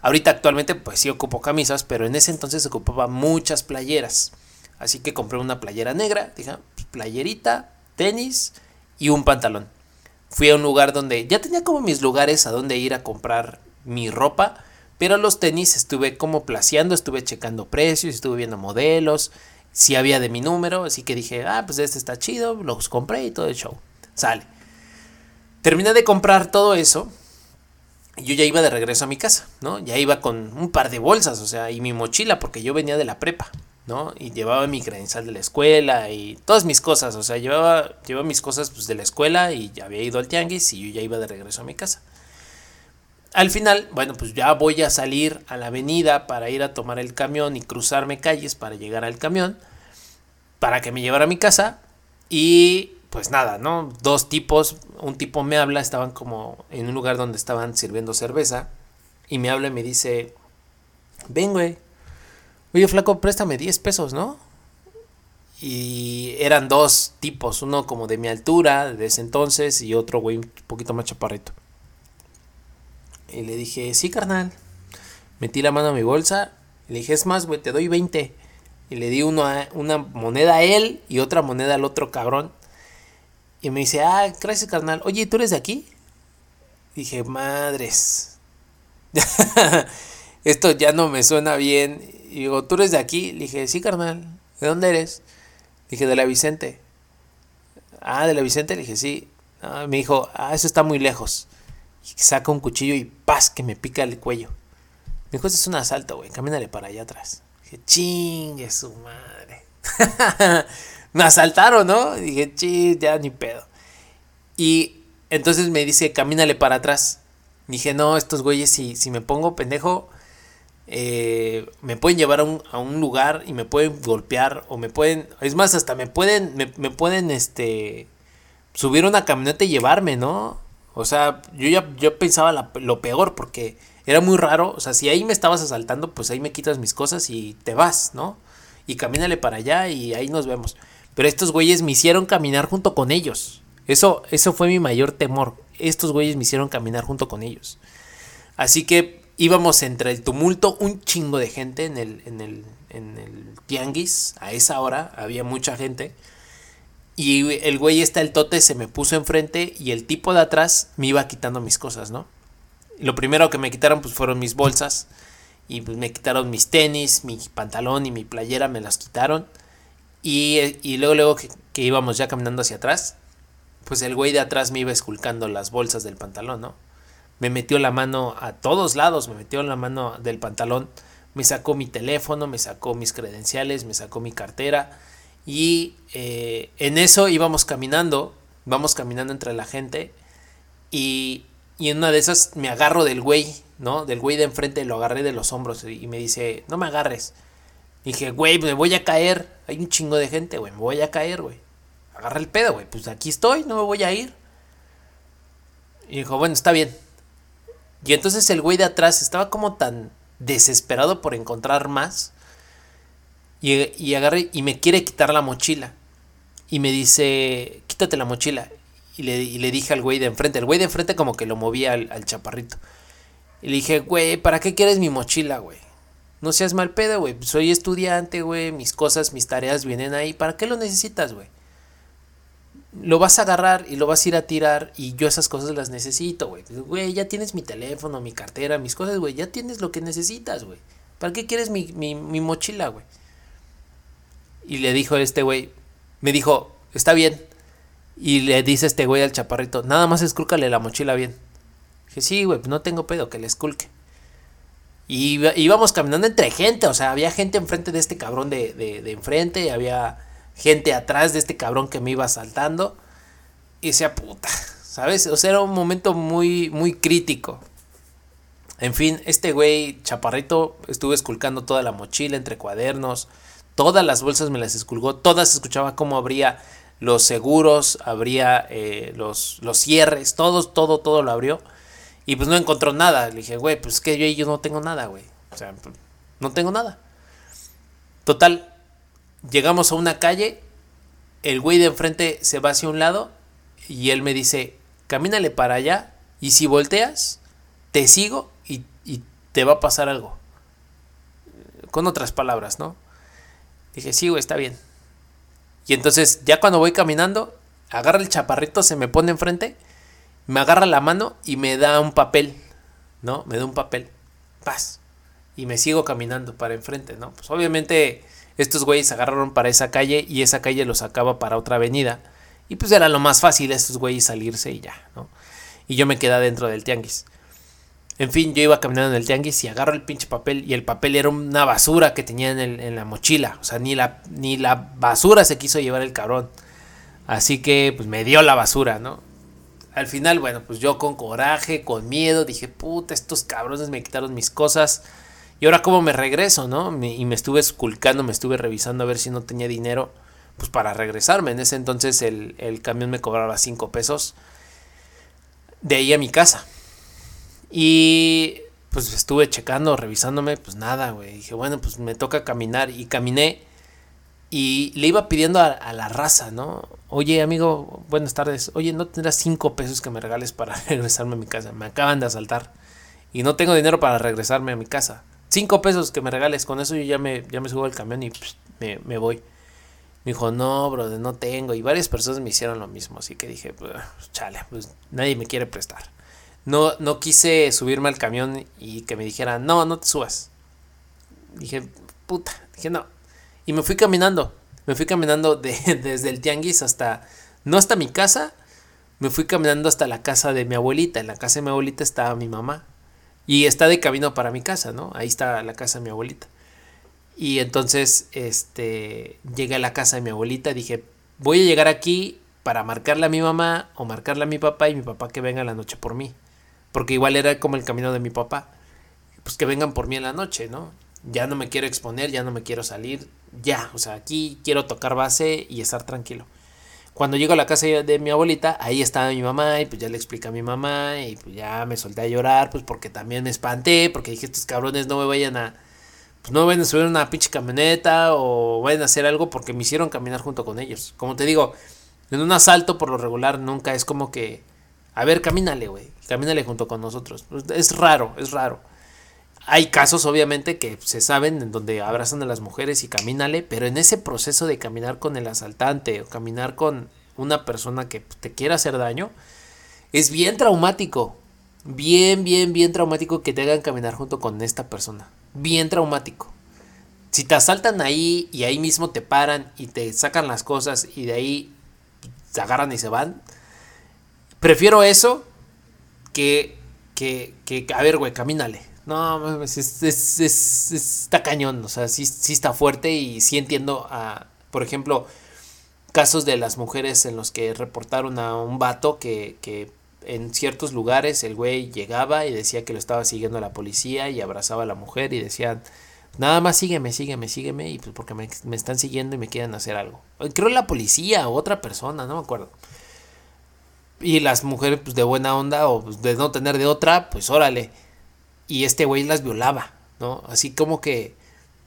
Ahorita actualmente pues sí ocupo camisas, pero en ese entonces ocupaba muchas playeras. Así que compré una playera negra, dije, ah, pues, playerita, tenis y un pantalón. Fui a un lugar donde ya tenía como mis lugares a donde ir a comprar mi ropa pero los tenis estuve como placeando, estuve checando precios, estuve viendo modelos, si había de mi número, así que dije, ah, pues este está chido, los compré y todo el show. Sale. Terminé de comprar todo eso yo ya iba de regreso a mi casa, ¿no? Ya iba con un par de bolsas, o sea, y mi mochila, porque yo venía de la prepa, ¿no? Y llevaba mi credencial de la escuela y todas mis cosas, o sea, llevaba, llevaba mis cosas pues, de la escuela y ya había ido al tianguis y yo ya iba de regreso a mi casa. Al final, bueno, pues ya voy a salir a la avenida para ir a tomar el camión y cruzarme calles para llegar al camión, para que me llevara a mi casa y pues nada, ¿no? Dos tipos, un tipo me habla, estaban como en un lugar donde estaban sirviendo cerveza y me habla y me dice, ven, güey, oye, flaco, préstame 10 pesos, ¿no? Y eran dos tipos, uno como de mi altura, de ese entonces, y otro, güey, un poquito más chaparrito. Y le dije, sí, carnal. Metí la mano a mi bolsa, le dije, es más, güey, te doy 20. Y le di uno una moneda a él y otra moneda al otro cabrón. Y me dice, ah, gracias carnal. Oye, ¿tú eres de aquí? Dije, madres. Esto ya no me suena bien. Y digo, ¿tú eres de aquí? Le dije, sí, carnal. ¿De dónde eres? Dije, de la Vicente. Ah, de la Vicente. Le dije, sí. Me dijo, ah, eso está muy lejos. Saca un cuchillo y ¡paz! que me pica el cuello. Me dijo, es un asalto, güey. Camínale para allá atrás. Dije, chingue su madre. me asaltaron, ¿no? dije, chis, ya ni pedo. Y entonces me dice, camínale para atrás. Dije, no, estos güeyes, si, si me pongo pendejo, eh, me pueden llevar a un, a un, lugar y me pueden golpear o me pueden, es más, hasta me pueden, me, me pueden, este, subir una camioneta y llevarme, ¿no? O sea, yo ya yo pensaba lo peor porque era muy raro, o sea, si ahí me estabas asaltando, pues ahí me quitas mis cosas y te vas, ¿no? Y camínale para allá y ahí nos vemos. Pero estos güeyes me hicieron caminar junto con ellos. Eso, eso fue mi mayor temor. Estos güeyes me hicieron caminar junto con ellos. Así que íbamos entre el tumulto, un chingo de gente en el, en el, en el tianguis. A esa hora había mucha gente. Y el güey está el tote se me puso enfrente y el tipo de atrás me iba quitando mis cosas, ¿no? Lo primero que me quitaron pues fueron mis bolsas y pues me quitaron mis tenis, mi pantalón y mi playera me las quitaron. Y, luego, luego que, íbamos ya caminando hacia atrás, pues el güey de atrás me iba esculcando las bolsas del pantalón, ¿no? Me metió la mano a todos lados, me metió la mano del pantalón, me sacó mi teléfono, me sacó mis credenciales, me sacó mi cartera. Y eh, en eso íbamos caminando, vamos caminando entre la gente. Y, y en una de esas me agarro del güey, ¿no? Del güey de enfrente, lo agarré de los hombros y me dice, no me agarres. Dije, güey, me voy a caer. Hay un chingo de gente, güey. Me voy a caer, güey. Agarra el pedo, güey. Pues aquí estoy, no me voy a ir. Y dijo, bueno, está bien. Y entonces el güey de atrás estaba como tan desesperado por encontrar más. Y, agarré y me quiere quitar la mochila. Y me dice, quítate la mochila. Y le, le dije al güey de enfrente. El güey de enfrente como que lo movía al, al chaparrito. Y le dije, güey, ¿para qué quieres mi mochila, güey? No seas mal pedo, güey. Soy estudiante, güey. Mis cosas, mis tareas vienen ahí. ¿Para qué lo necesitas, güey? Lo vas a agarrar y lo vas a ir a tirar y yo esas cosas las necesito, güey. Güey, ya tienes mi teléfono, mi cartera, mis cosas, güey. Ya tienes lo que necesitas, güey. ¿Para qué quieres mi, mi, mi mochila, güey? Y le dijo este güey, me dijo, está bien. Y le dice este güey al chaparrito, nada más escúlcale la mochila bien. Dije, sí, güey, no tengo pedo, que le esculque. Y íbamos caminando entre gente, o sea, había gente enfrente de este cabrón de, de, enfrente, había gente atrás de este cabrón que me iba saltando. Y decía, puta, ¿sabes? O sea, era un momento muy, muy crítico. En fin, este güey chaparrito estuvo esculcando toda la mochila entre cuadernos, todas las bolsas me las esculgó, todas escuchaba cómo abría los seguros, abría eh, los, los cierres, todo, todo, todo lo abrió. Y pues no encontró nada. Le dije, güey, pues que yo, yo no tengo nada, güey. O sea, no tengo nada. Total, llegamos a una calle, el güey de enfrente se va hacia un lado y él me dice, camínale para allá y si volteas, te sigo y, y te va a pasar algo. Con otras palabras, ¿no? Dije, sí, güey, está bien. Y entonces, ya cuando voy caminando, agarra el chaparrito, se me pone enfrente me agarra la mano y me da un papel, ¿no? Me da un papel. Paz. Y me sigo caminando para enfrente, ¿no? Pues obviamente estos güeyes agarraron para esa calle y esa calle los sacaba para otra avenida. Y pues era lo más fácil estos güeyes salirse y ya, ¿no? Y yo me quedé dentro del tianguis. En fin, yo iba caminando en el tianguis y agarro el pinche papel y el papel era una basura que tenía en, la mochila. O sea, ni la, ni la basura se quiso llevar el cabrón. Así que pues me dio la basura, ¿no? Al final, bueno, pues yo con coraje, con miedo, dije, puta, estos cabrones me quitaron mis cosas. Y ahora cómo me regreso, ¿no? y me estuve esculcando, me estuve revisando a ver si no tenía dinero, pues para regresarme. En ese entonces el, el camión me cobraba 5 pesos. De ahí a mi casa. Y pues estuve checando, revisándome, pues nada, güey. Dije, bueno, pues me toca caminar. Y caminé y le iba pidiendo a, la raza, ¿no? Oye, amigo, buenas tardes. Oye, ¿no tendrás cinco pesos que me regales para regresarme a mi casa? Me acaban de asaltar. Y no tengo dinero para regresarme a mi casa. Cinco pesos que me regales. Con eso yo ya me, ya me subo al camión y me, me, voy. Me dijo, no, brother, no tengo. Y varias personas me hicieron lo mismo. Así que dije, pues, chale, pues nadie me quiere prestar. No, no quise subirme al camión y que me dijeran, no, no te subas. Dije, puta, dije, no. Y me fui caminando, me fui caminando de, desde el tianguis hasta, no hasta mi casa, me fui caminando hasta la casa de mi abuelita. En la casa de mi abuelita estaba mi mamá. Y está de camino para mi casa, ¿no? Ahí está la casa de mi abuelita. Y entonces, este, llegué a la casa de mi abuelita, dije, voy a llegar aquí para marcarle a mi mamá o marcarle a mi papá y mi papá que venga la noche por mí porque igual era como el camino de mi papá, pues que vengan por mí en la noche, ¿no? Ya no me quiero exponer, ya no me quiero salir, ya, o sea, aquí quiero tocar base y estar tranquilo. Cuando llego a la casa de mi abuelita, ahí estaba mi mamá y pues ya le expliqué a mi mamá y pues ya me solté a llorar, pues porque también me espanté, porque dije, estos cabrones no me vayan a, pues no me vayan a subir una pinche camioneta o vayan a hacer algo porque me hicieron caminar junto con ellos. Como te digo, en un asalto por lo regular nunca es como que a ver, camínale, güey. Camínale junto con nosotros. Es raro, es raro. Hay casos, obviamente, que se saben en donde abrazan a las mujeres y camínale, pero en ese proceso de caminar con el asaltante o caminar con una persona que te quiera hacer daño, es bien traumático. Bien, bien, bien traumático que te hagan caminar junto con esta persona. Bien traumático. Si te asaltan ahí y ahí mismo te paran y te sacan las cosas y de ahí te agarran y se van, Prefiero eso que, que, que a ver, güey, camínale. No, es, es, es, está cañón, o sea, sí, sí está fuerte y sí entiendo, a, por ejemplo, casos de las mujeres en los que reportaron a un vato que, que en ciertos lugares el güey llegaba y decía que lo estaba siguiendo a la policía y abrazaba a la mujer y decían, nada más sígueme, sígueme, sígueme y pues porque me, me están siguiendo y me quieren hacer algo. Creo la policía o otra persona, no me acuerdo. Y las mujeres, pues de buena onda o pues, de no tener de otra, pues órale. Y este güey las violaba, ¿no? Así como que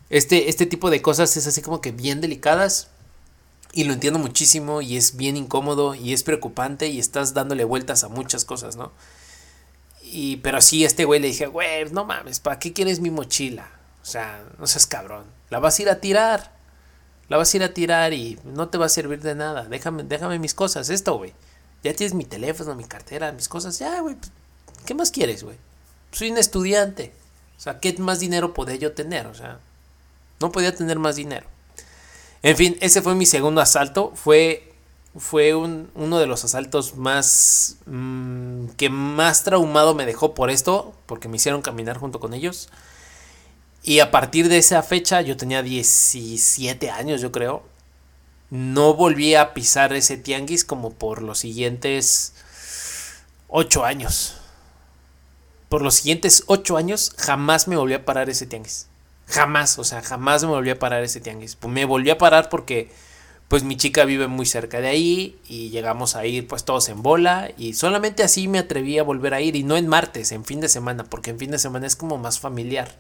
este, este tipo de cosas es así como que bien delicadas. Y lo entiendo muchísimo y es bien incómodo y es preocupante y estás dándole vueltas a muchas cosas, ¿no? Y, pero sí, este güey le dije, güey, no mames, ¿para qué quieres mi mochila? O sea, no seas cabrón. La vas a ir a tirar. La vas a ir a tirar y no te va a servir de nada. Déjame, déjame mis cosas, esto, güey. Ya tienes mi teléfono, mi cartera, mis cosas. Ya, güey. Pues, ¿Qué más quieres, güey? Soy un estudiante. O sea, ¿qué más dinero podía yo tener? O sea, no podía tener más dinero. En fin, ese fue mi segundo asalto. Fue, fue uno de los asaltos más... Mm, que más traumado me dejó por esto. Porque me hicieron caminar junto con ellos. Y a partir de esa fecha, yo tenía 17 años, yo creo no volví a pisar ese tianguis como por los siguientes ocho años. Por los siguientes ocho años jamás me volví a parar ese tianguis. Jamás, o sea, jamás me volví a parar ese tianguis. Pues me volví a parar porque pues mi chica vive muy cerca de ahí y llegamos a ir pues todos en bola y solamente así me atreví a volver a ir y no en martes, en fin de semana, porque en fin de semana es como más familiar.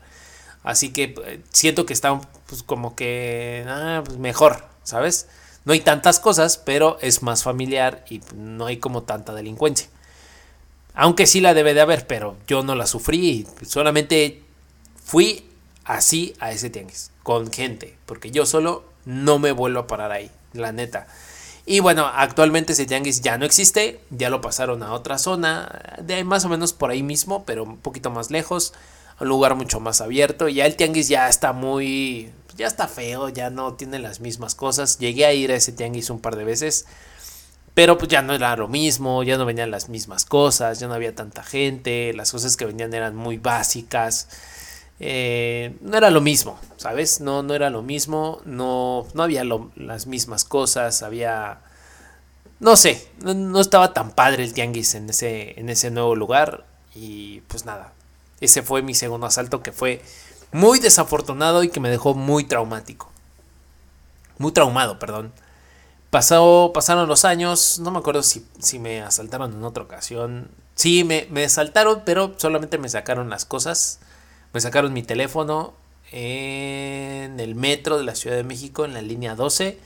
Así que eh, siento que está pues como que ah, pues, mejor, ¿sabes? No hay tantas cosas, pero es más familiar y no hay como tanta delincuencia. Aunque sí la debe de haber, pero yo no la sufrí, solamente fui así a ese tianguis, con gente, porque yo solo no me vuelvo a parar ahí, la neta. Y bueno, actualmente ese tianguis ya no existe, ya lo pasaron a otra zona, de más o menos por ahí mismo, pero un poquito más lejos, un lugar mucho más abierto. Ya el tianguis ya está muy, ya está feo, ya no tiene las mismas cosas. Llegué a ir a ese tianguis un par de veces, Pero pues ya no era lo mismo, ya no venían las mismas cosas, ya no había tanta gente, las cosas que venían eran muy básicas. Eh, no era lo mismo, ¿sabes? No, no era lo mismo, no, no había las mismas cosas, había... No sé, no, estaba tan padre el tianguis en ese, en ese nuevo lugar y pues nada, ese fue mi segundo asalto que fue muy desafortunado y que me dejó muy traumático. Muy traumado, perdón. Pasó, pasaron los años, no me acuerdo si, si me asaltaron en otra ocasión. Sí, me, me asaltaron, pero solamente me sacaron las cosas me sacaron mi teléfono en el metro de la Ciudad de México en la línea 12.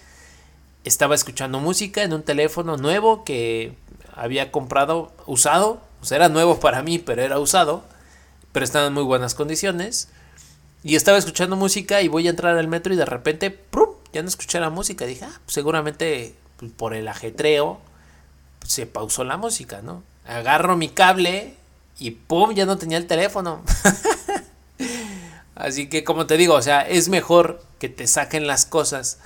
Estaba escuchando música en un teléfono nuevo que había comprado usado. O sea, era nuevo para mí, pero era usado. Pero estaba en muy buenas condiciones. Y estaba escuchando música y voy a entrar al metro y de repente, ¡prum! ya no escuché la música. Dije, ah, pues seguramente por el ajetreo se pausó la música, ¿no? Agarro mi cable y ¡pum! ya no tenía el teléfono. Así que como te digo, o sea, es mejor que te saquen las cosas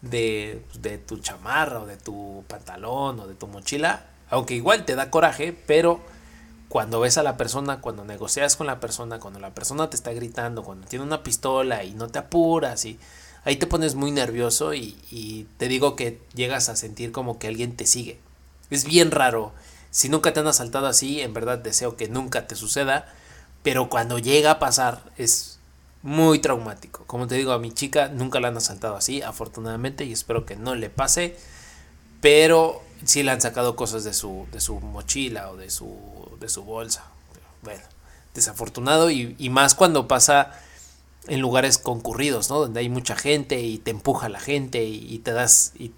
de, de tu chamarra o de tu pantalón o de tu mochila, aunque igual te da coraje, pero cuando ves a la persona, cuando negocias con la persona, cuando la persona te está gritando, cuando tiene una pistola y no te apuras y ahí te pones muy nervioso y, te digo que llegas a sentir como que alguien te sigue. Es bien raro. Si nunca te han asaltado así, en verdad deseo que nunca te suceda, pero cuando llega a pasar es muy traumático. Como te digo, a mi chica nunca la han asaltado así, afortunadamente, y espero que no le pase. Pero sí le han sacado cosas de su mochila o de su, de su bolsa. Bueno, desafortunado y, más cuando pasa en lugares concurridos, ¿no? Donde hay mucha gente y te empuja la gente y, te das y,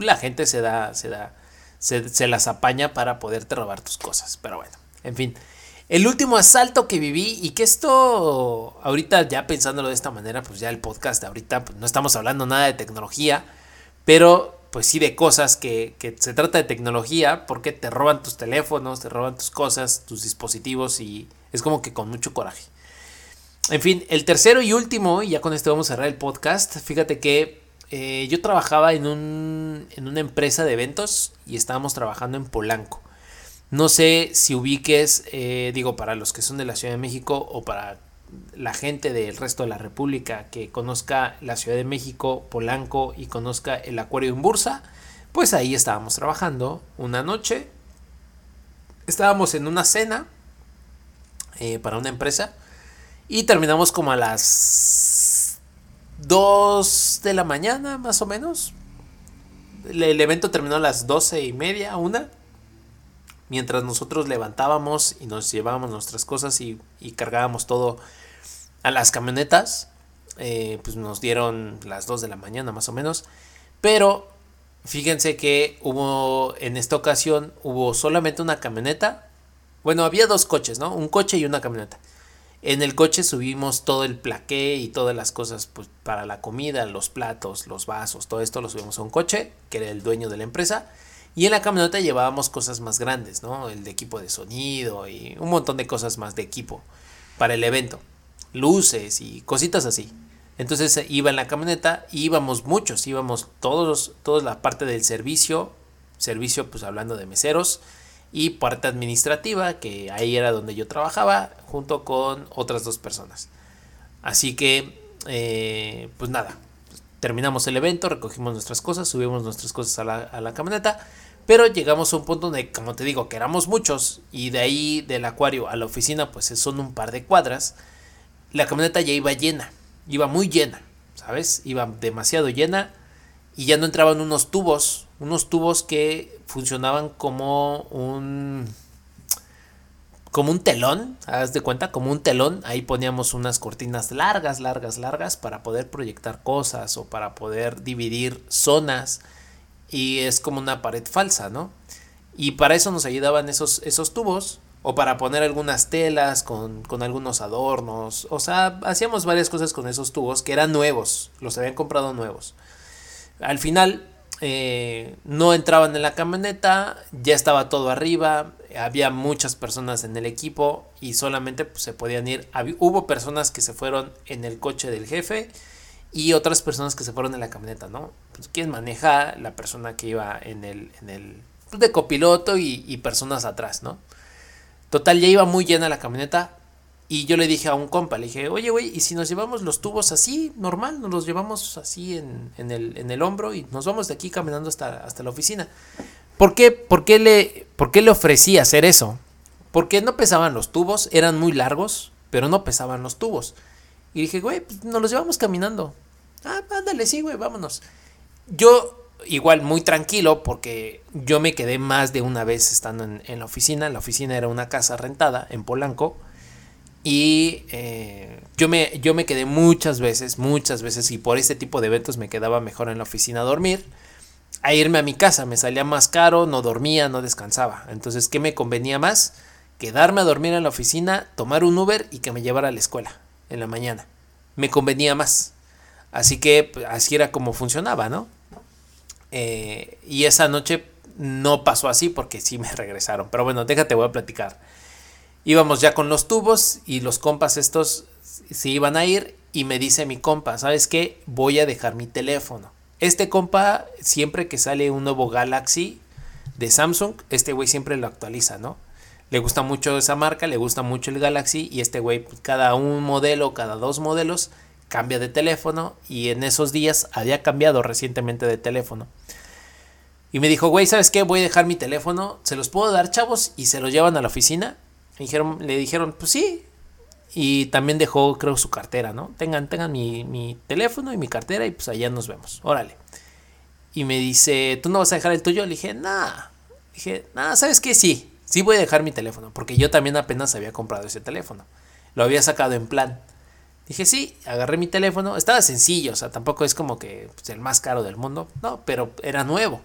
la gente se da, se da, se, se las apaña para poderte robar tus cosas. Pero bueno, en fin. El último asalto que viví y que esto, ahorita ya pensándolo de esta manera, pues ya el podcast, ahorita pues no estamos hablando nada de tecnología, pero pues sí de cosas que, que se trata de tecnología porque te roban tus teléfonos, te roban tus cosas, tus dispositivos y es como que con mucho coraje. En fin, el tercero y último, y ya con esto vamos a cerrar el podcast, fíjate que eh, yo trabajaba en, un, en una empresa de eventos y estábamos trabajando en Polanco. No sé si ubiques, eh, digo, para los que son de la Ciudad de México o para la gente del resto de la República que conozca la Ciudad de México, Polanco y conozca el Acuario en Bursa, pues ahí estábamos trabajando una noche. Estábamos en una cena eh, para una empresa y terminamos como a las 2 de la mañana, más o menos. El, el evento terminó a las 12 y media, una mientras nosotros levantábamos y nos llevábamos nuestras cosas y, cargábamos todo a las camionetas, eh, pues nos dieron las 2 de la mañana más o menos. Pero fíjense que hubo en esta ocasión hubo solamente una camioneta. Bueno, había dos coches, ¿no? Un coche y una camioneta. En el coche subimos todo el plaqué y todas las cosas pues, para la comida, los platos, los vasos, todo esto lo subimos a un coche, que era el dueño de la empresa. Y en la camioneta llevábamos cosas más grandes, ¿no? El de equipo de sonido y un montón de cosas más de equipo para el evento. Luces y cositas así. Entonces eh, iba en la camioneta y íbamos muchos, íbamos todos, toda la parte del servicio, servicio pues hablando de meseros y parte administrativa, que ahí era donde yo trabajaba, junto con otras dos personas. Así que, eh, pues nada, terminamos el evento, recogimos nuestras cosas, subimos nuestras cosas a la, a la camioneta pero llegamos a un punto donde, como te digo, que éramos muchos y de ahí del acuario a la oficina pues son un par de cuadras. La camioneta ya iba llena, iba muy llena, ¿sabes? Iba demasiado llena y ya no entraban unos tubos, unos tubos que funcionaban como un como un telón, haz de cuenta, como un telón, ahí poníamos unas cortinas largas, largas, largas para poder proyectar cosas o para poder dividir zonas y es como una pared falsa, ¿no? Y para eso nos ayudaban esos, esos tubos o para poner algunas telas con, algunos adornos. O sea, hacíamos varias cosas con esos tubos que eran nuevos, los habían comprado nuevos. Al final eh, no entraban en la camioneta, ya estaba todo arriba, había muchas personas en el equipo y solamente pues, se podían ir. hubo personas que se fueron en el coche del jefe y otras personas que se fueron en la camioneta, ¿no? Pues, ¿Quién maneja? La persona que iba en el, en el pues, de copiloto y, y personas atrás, ¿no? Total, ya iba muy llena la camioneta. Y yo le dije a un compa, le dije, oye, güey, ¿y si nos llevamos los tubos así, normal? Nos los llevamos así en, en, el, en el hombro y nos vamos de aquí caminando hasta, hasta la oficina. ¿Por qué, por, qué le, ¿Por qué le ofrecí hacer eso? Porque no pesaban los tubos, eran muy largos, pero no pesaban los tubos. Y dije, güey, pues nos los llevamos caminando. Ah, ándale, sí, güey, vámonos. Yo igual muy tranquilo porque yo me quedé más de una vez estando en, la oficina. La oficina era una casa rentada en Polanco. Y eh, yo, me, yo me quedé muchas veces, muchas veces, y por este tipo de eventos me quedaba mejor en la oficina a dormir, a irme a mi casa. Me salía más caro, no dormía, no descansaba. Entonces, ¿qué me convenía más? Quedarme a dormir en la oficina, tomar un Uber y que me llevara a la escuela en la mañana. Me convenía más. Así que pues, así era como funcionaba, ¿no? Eh, y esa noche no pasó así porque sí me regresaron. Pero bueno, déjate, voy a platicar. Íbamos ya con los tubos y los compas estos se iban a ir y me dice mi compa, ¿sabes qué? Voy a dejar mi teléfono. Este compa, siempre que sale un nuevo Galaxy de Samsung, este güey siempre lo actualiza, ¿no? Le gusta mucho esa marca, le gusta mucho el Galaxy y este güey, pues, cada un modelo, cada dos modelos, cambia de teléfono y en esos días había cambiado recientemente de teléfono. Y me dijo, güey, ¿sabes qué? Voy a dejar mi teléfono, se los puedo dar, chavos, y se los llevan a la oficina. Le dijeron, pues sí. Y también dejó, creo, su cartera, ¿no? Tengan, tengan mi, mi teléfono y mi cartera y pues allá nos vemos. Órale. Y me dice, ¿tú no vas a dejar el tuyo? Le dije, nah. Dije, nah, ¿sabes qué? Sí, sí voy a dejar mi teléfono, porque yo también apenas había comprado ese teléfono. Lo había sacado en plan. Dije, sí, agarré mi teléfono. Estaba sencillo, o sea, tampoco es como que pues, el más caro del mundo, no, pero era nuevo.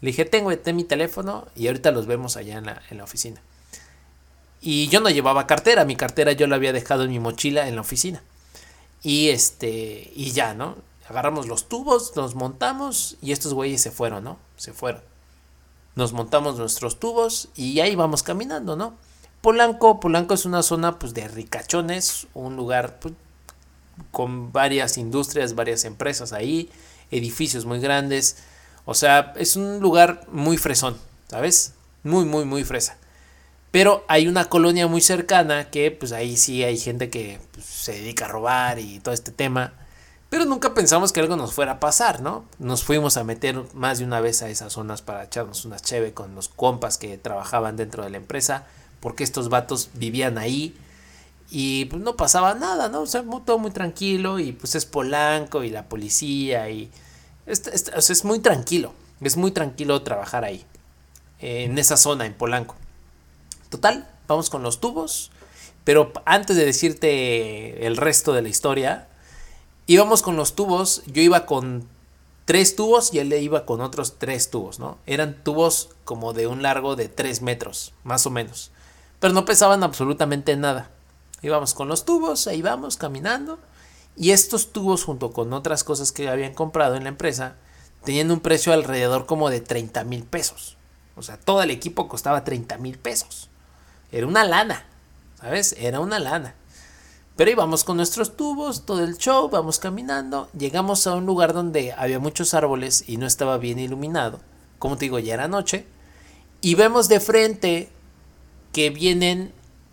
Le dije, tengo mi teléfono y ahorita los vemos allá en la, en la oficina. Y yo no llevaba cartera, mi cartera yo la había dejado en mi mochila en la oficina. Y este, y ya, ¿no? Agarramos los tubos, nos montamos y estos güeyes se fueron, ¿no? Se fueron. Nos montamos nuestros tubos y ahí vamos caminando, ¿no? Polanco, Polanco es una zona pues de ricachones, un lugar pues, con varias industrias, varias empresas ahí, edificios muy grandes. O sea, es un lugar muy fresón, ¿sabes? Muy, muy, muy fresa. Pero hay una colonia muy cercana que pues ahí sí hay gente que pues, se dedica a robar y todo este tema. Pero nunca pensamos que algo nos fuera a pasar, ¿no? Nos fuimos a meter más de una vez a esas zonas para echarnos unas cheve con los compas que trabajaban dentro de la empresa, porque estos vatos vivían ahí y pues no pasaba nada, ¿no? O sea, todo muy tranquilo y pues es Polanco y la policía y... Es, muy tranquilo, es muy tranquilo trabajar ahí, en esa zona, en Polanco. Total, vamos con los tubos, pero antes de decirte el resto de la historia, íbamos con los tubos, yo iba con tres tubos y él iba con otros tres tubos, ¿no? Eran tubos como de un largo de tres metros, más o menos, pero no pesaban absolutamente nada. Íbamos con los tubos, ahí vamos caminando. Y estos tubos junto con otras cosas que habían comprado en la empresa tenían un precio alrededor como de 30 mil pesos. O sea, todo el equipo costaba 30 mil pesos. Era una lana, ¿sabes? Era una lana. Pero íbamos con nuestros tubos, todo el show, vamos caminando. Llegamos a un lugar donde había muchos árboles y no estaba bien iluminado. Como te digo, ya era noche. Y vemos de frente que vienen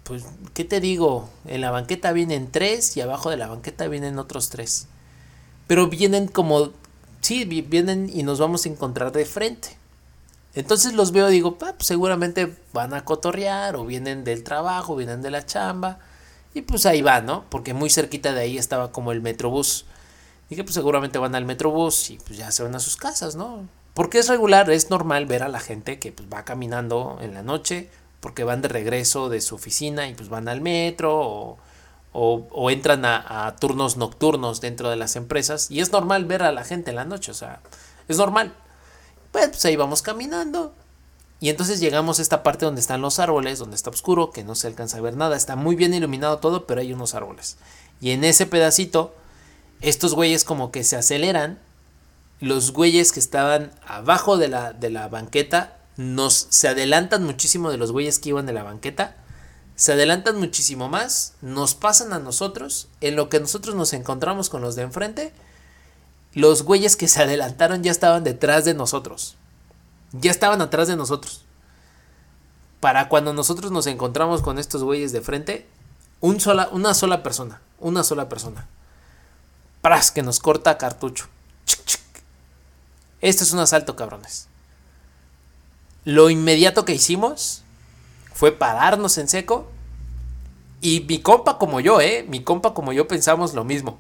pues, ¿qué te digo? En la banqueta vienen tres y abajo de la banqueta vienen otros tres. Pero vienen como, sí, vienen y nos vamos a encontrar de frente. Entonces los veo digo, ah, pues seguramente van a cotorrear o vienen del trabajo, vienen de la chamba. Y pues ahí va, ¿no? Porque muy cerquita de ahí estaba como el metrobús. Dije, pues seguramente van al metrobús y pues ya se van a sus casas, ¿no? Porque es regular, es normal ver a la gente que pues, va caminando en la noche porque van de regreso de su oficina y pues van al metro o, entran a, turnos nocturnos dentro de las empresas y es normal ver a la gente en la noche, o sea, es normal. Pues, pues ahí vamos caminando. Y entonces llegamos a esta parte donde están los árboles, donde está oscuro, que no se alcanza a ver nada, está muy bien iluminado todo, pero hay unos árboles. Y en ese pedacito, estos güeyes como que se aceleran, los güeyes que estaban abajo de la, de la banqueta nos se adelantan muchísimo de los güeyes que iban de la banqueta, se adelantan muchísimo más, nos pasan a nosotros, en lo que nosotros nos encontramos con los de enfrente, los güeyes que se adelantaron ya estaban detrás de nosotros. Ya estaban atrás de nosotros. Para cuando nosotros nos encontramos con estos güeyes de frente, sola, una sola persona, una sola persona. Pras, que nos corta cartucho. Esto es un asalto, cabrones. Lo inmediato que hicimos fue pararnos en seco. Y mi compa como yo, ¿eh? Mi compa como yo pensamos lo mismo.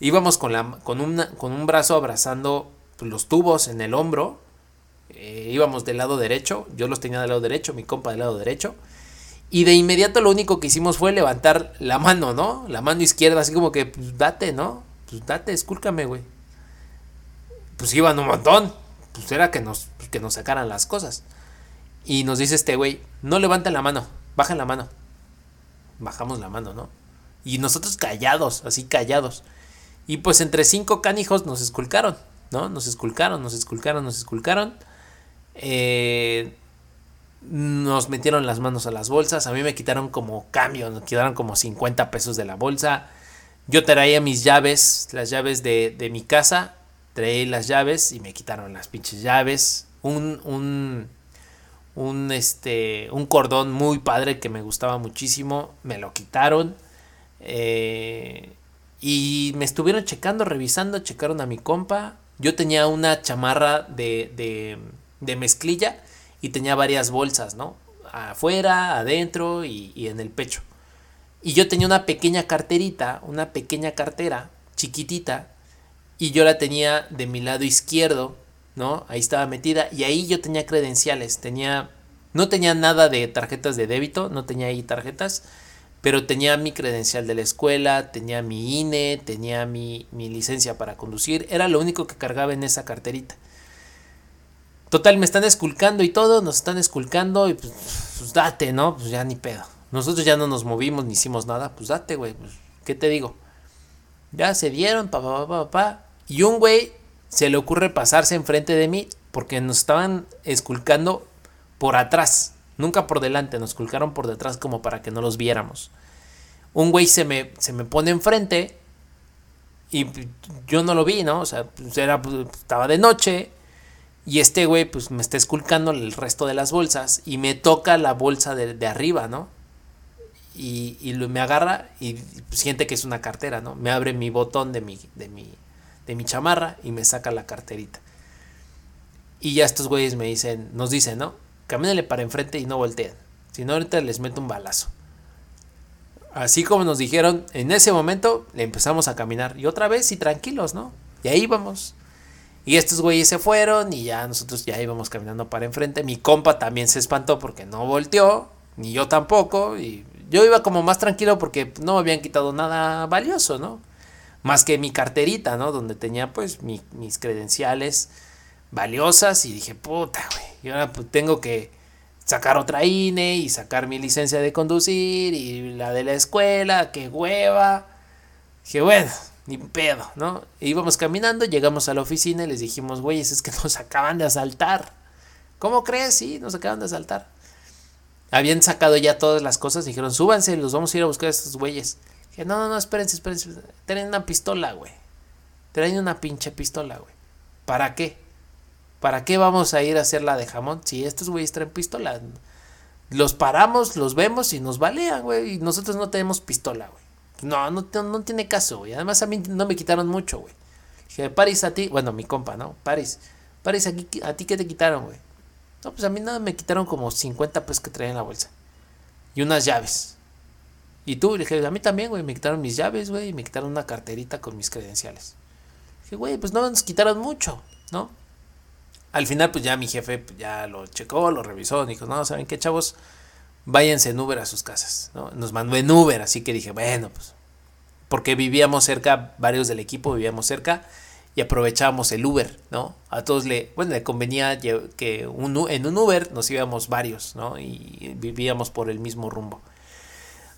Íbamos con, la, con, con un brazo abrazando los tubos en el hombro. Eh, íbamos del lado derecho. Yo los tenía del lado derecho, mi compa del lado derecho. Y de inmediato lo único que hicimos fue levantar la mano, ¿no? La mano izquierda, así como que, pues date, ¿no? Pues date, escúlcame, güey. Pues iban un montón. Pues era que nos, que nos sacaran las cosas. Y nos dice este güey, no levanten la mano, bajen la mano. Bajamos la mano, ¿no? Y nosotros callados, así callados. Y pues entre cinco canijos nos esculcaron, ¿no? Nos esculcaron, nos esculcaron, nos esculcaron. Eh, nos metieron las manos a las bolsas. A mí me quitaron como cambio, nos quitaron como 50 pesos de la bolsa. Yo traía mis llaves, las llaves de, de mi casa. Traía las llaves y me quitaron las pinches llaves. Un, un, un, este, un cordón muy padre que me gustaba muchísimo, me lo quitaron. Eh, y me estuvieron checando, revisando, checaron a mi compa. Yo tenía una chamarra de, de, mezclilla y tenía varias bolsas, ¿no? Afuera, adentro y, y en el pecho. Y yo tenía una pequeña carterita, una pequeña cartera, chiquitita, y yo la tenía de mi lado izquierdo ¿no? Ahí estaba metida y ahí yo tenía credenciales, tenía, no tenía nada de tarjetas de débito, no tenía ahí tarjetas, pero tenía mi credencial de la escuela, tenía mi INE, tenía mi, mi licencia para conducir, era lo único que cargaba en esa carterita. Total, me están esculcando y todo, nos están esculcando y pues, pues, date, ¿no? Pues ya ni pedo. Nosotros ya no nos movimos ni hicimos nada, pues date, güey, pues, ¿qué te digo? Ya se dieron, papá, papá, papá. Y un güey se le ocurre pasarse enfrente de mí porque nos estaban esculcando por atrás, nunca por delante, nos esculcaron por detrás como para que no los viéramos. Un güey se me, se me pone enfrente y yo no lo vi, ¿no? O sea, pues era, pues, estaba de noche y este güey pues me está esculcando el resto de las bolsas y me toca la bolsa de, de arriba, ¿no? Y, y, me agarra y siente que es una cartera, ¿no? Me abre mi botón de mi, de mi, de mi chamarra y me saca la carterita. Y ya estos güeyes me dicen, nos dicen, ¿no? Camínale para enfrente y no volteen. Si no, ahorita les meto un balazo. Así como nos dijeron, en ese momento le empezamos a caminar. Y otra vez, y tranquilos, ¿no? Y ahí vamos. Y estos güeyes se fueron y ya nosotros ya íbamos caminando para enfrente. Mi compa también se espantó porque no volteó, ni yo tampoco. Y yo iba como más tranquilo porque no me habían quitado nada valioso, ¿no? más que mi carterita, ¿no? Donde tenía pues mis credenciales valiosas y dije, puta, güey, y ahora pues, tengo que sacar otra INE y sacar mi licencia de conducir y la de la escuela, qué hueva. Dije, bueno, ni pedo, ¿no? Íbamos caminando, llegamos a la oficina y les dijimos, güeyes, es que nos acaban de asaltar. ¿Cómo crees? Sí, nos acaban de asaltar. Habían sacado ya todas las cosas, dijeron, súbanse, los vamos a ir a buscar a estos güeyes. Que no, no, no, espérense, espérense. Traen una pistola, güey. Traen una pinche pistola, güey. ¿Para qué? ¿Para qué vamos a ir a hacer la de jamón si estos güeyes traen pistola? Los paramos, los vemos y nos balean, güey. Y nosotros no tenemos pistola, güey. No, no, no tiene caso, güey. Además a mí no me quitaron mucho, güey. Dije, Paris a ti, bueno, mi compa, ¿no? Paris, Paris, aquí, ¿a ti qué te quitaron, güey? No, pues a mí nada me quitaron como 50 pesos que traía en la bolsa. Y unas llaves. Y tú, le dije, a mí también, güey, me quitaron mis llaves, güey, y me quitaron una carterita con mis credenciales. dije, güey, pues no nos quitaron mucho, ¿no? Al final, pues ya mi jefe pues, ya lo checó, lo revisó, dijo, no, ¿saben qué, chavos? Váyanse en Uber a sus casas, ¿no? Nos mandó en Uber, así que dije, bueno, pues, porque vivíamos cerca, varios del equipo vivíamos cerca, y aprovechábamos el Uber, ¿no? A todos le, bueno, le convenía que en un Uber nos íbamos varios, ¿no? Y vivíamos por el mismo rumbo.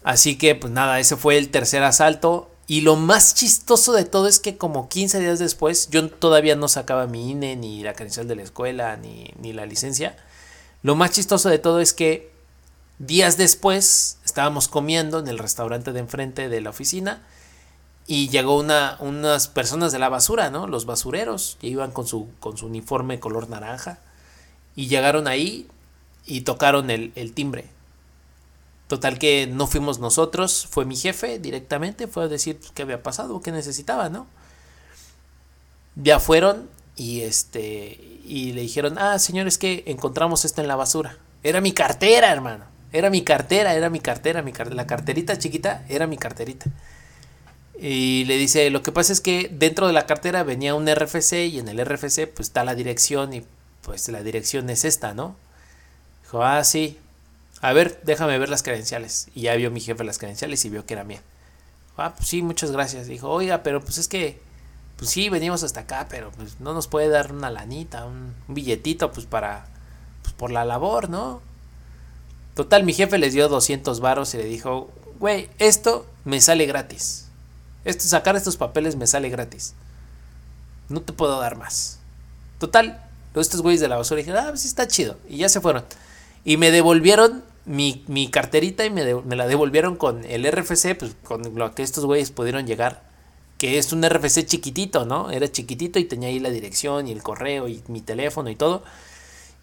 Así que pues nada, ese fue el tercer asalto. Y lo más chistoso de todo es que como 15 días después, yo todavía no sacaba mi INE, ni la credencial de la escuela, ni, ni la licencia. Lo más chistoso de todo es que días después estábamos comiendo en el restaurante de enfrente de la oficina y llegó una, unas personas de la basura, ¿no? Los basureros, que iban con su, con su uniforme color naranja y llegaron ahí y tocaron el, el timbre. Total que no fuimos nosotros, fue mi jefe directamente, fue a decir qué había pasado, qué necesitaba, ¿no? Ya fueron y este y le dijeron, "Ah, señores, que encontramos esto en la basura." Era mi cartera, hermano. Era mi cartera, era mi cartera, mi la carterita chiquita era mi carterita. Y le dice, lo que pasa es que dentro de la cartera venía un RFC y en el RFC pues está la dirección y pues la dirección es esta, ¿no? Dijo, ah, sí. A ver, déjame ver las credenciales. Y ya vio mi jefe las credenciales y vio que era mía. Ah, pues sí, muchas gracias. Dijo, oiga, pero pues es que, pues sí, venimos hasta acá, pero pues no nos puede dar una lanita, un, billetito, pues para, pues por la labor, ¿no? Total, mi jefe les dio 200 varos y le dijo, güey, esto me sale gratis. Esto, sacar estos papeles me sale gratis. No te puedo dar más. Total, estos güeyes de la basura dijeron, ah, pues sí está chido. Y ya se fueron. Y me devolvieron mi, carterita y me, la devolvieron con el RFC, pues con lo que estos güeyes pudieron llegar. Que es un RFC chiquitito, ¿no? Era chiquitito y tenía ahí la dirección y el correo y mi teléfono y todo.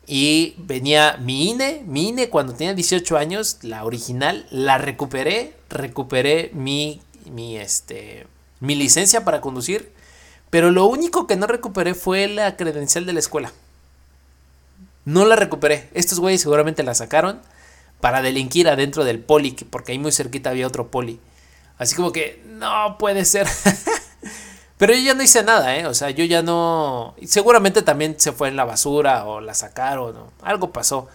Y venía mi INE, mi INE cuando tenía 18 años, la original, la recuperé, recuperé mi, mi, este, mi licencia para conducir, pero lo único que no recuperé fue la credencial de la escuela. No la recuperé. Estos güeyes seguramente la sacaron para delinquir adentro del poli, porque ahí muy cerquita había otro poli. Así como que, no puede ser. Pero yo ya no hice nada, ¿eh? O sea, yo ya no... Seguramente también se fue en la basura o la sacaron algo pasó.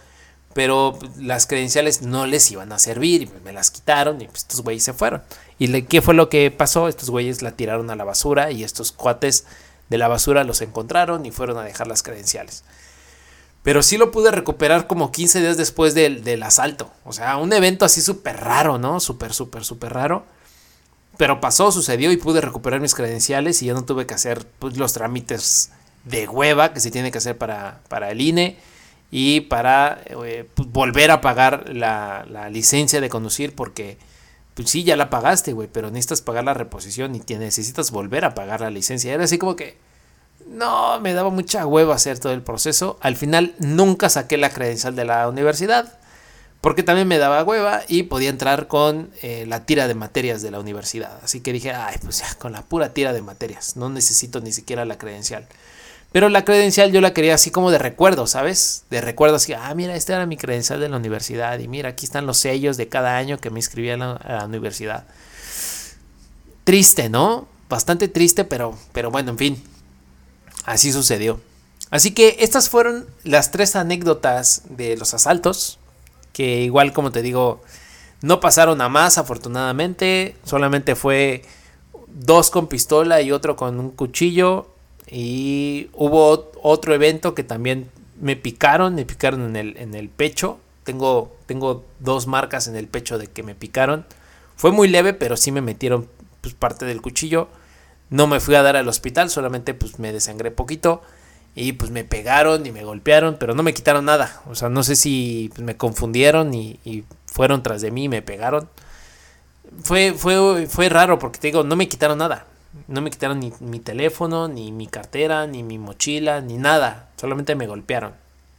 Pero las credenciales no les iban a servir y me las quitaron y pues estos güeyes se fueron. ¿Y qué fue lo que pasó? Estos güeyes la tiraron a la basura y estos cuates de la basura los encontraron y fueron a dejar las credenciales. Pero sí lo pude recuperar como 15 días después del, asalto. O sea, un evento así súper raro, ¿no? Súper, súper, súper raro. Pero pasó, sucedió y pude recuperar mis credenciales y ya no tuve que hacer pues, los trámites de hueva que se tiene que hacer para, para el INE y para eh, pues, volver a pagar la, la, licencia de conducir porque pues sí, ya la pagaste, güey, pero necesitas pagar la reposición y te necesitas volver a pagar la licencia. Era así como que no, me daba mucha hueva hacer todo el proceso. Al final nunca saqué la credencial de la universidad porque también me daba hueva y podía entrar con eh, la tira de materias de la universidad. Así que dije, ay, pues ya, con la pura tira de materias, no necesito ni siquiera la credencial. Pero la credencial yo la quería así como de recuerdo, ¿sabes? De recuerdo así, ah, mira, esta era mi credencial de la universidad y mira, aquí están los sellos de cada año que me inscribí a la, universidad. Triste, ¿no? Bastante triste, pero, pero bueno, en fin, Así sucedió. Así que estas fueron las tres anécdotas de los asaltos, que igual como te digo, no pasaron a más afortunadamente, solamente fue dos con pistola y otro con un cuchillo. Y hubo otro evento que también me picaron, me picaron en el, en el pecho, tengo, tengo dos marcas en el pecho de que me picaron, fue muy leve pero sí me metieron pues, parte del cuchillo no me fui a dar al hospital, solamente pues me desangré poquito y pues me pegaron y me golpearon, pero no me quitaron nada. O sea, no sé si pues, me confundieron y, fueron tras de mí y me pegaron. Fue, fue, fue raro porque te digo, no me quitaron nada. No me quitaron ni mi teléfono, ni mi cartera, ni mi mochila, ni nada. Solamente me golpearon.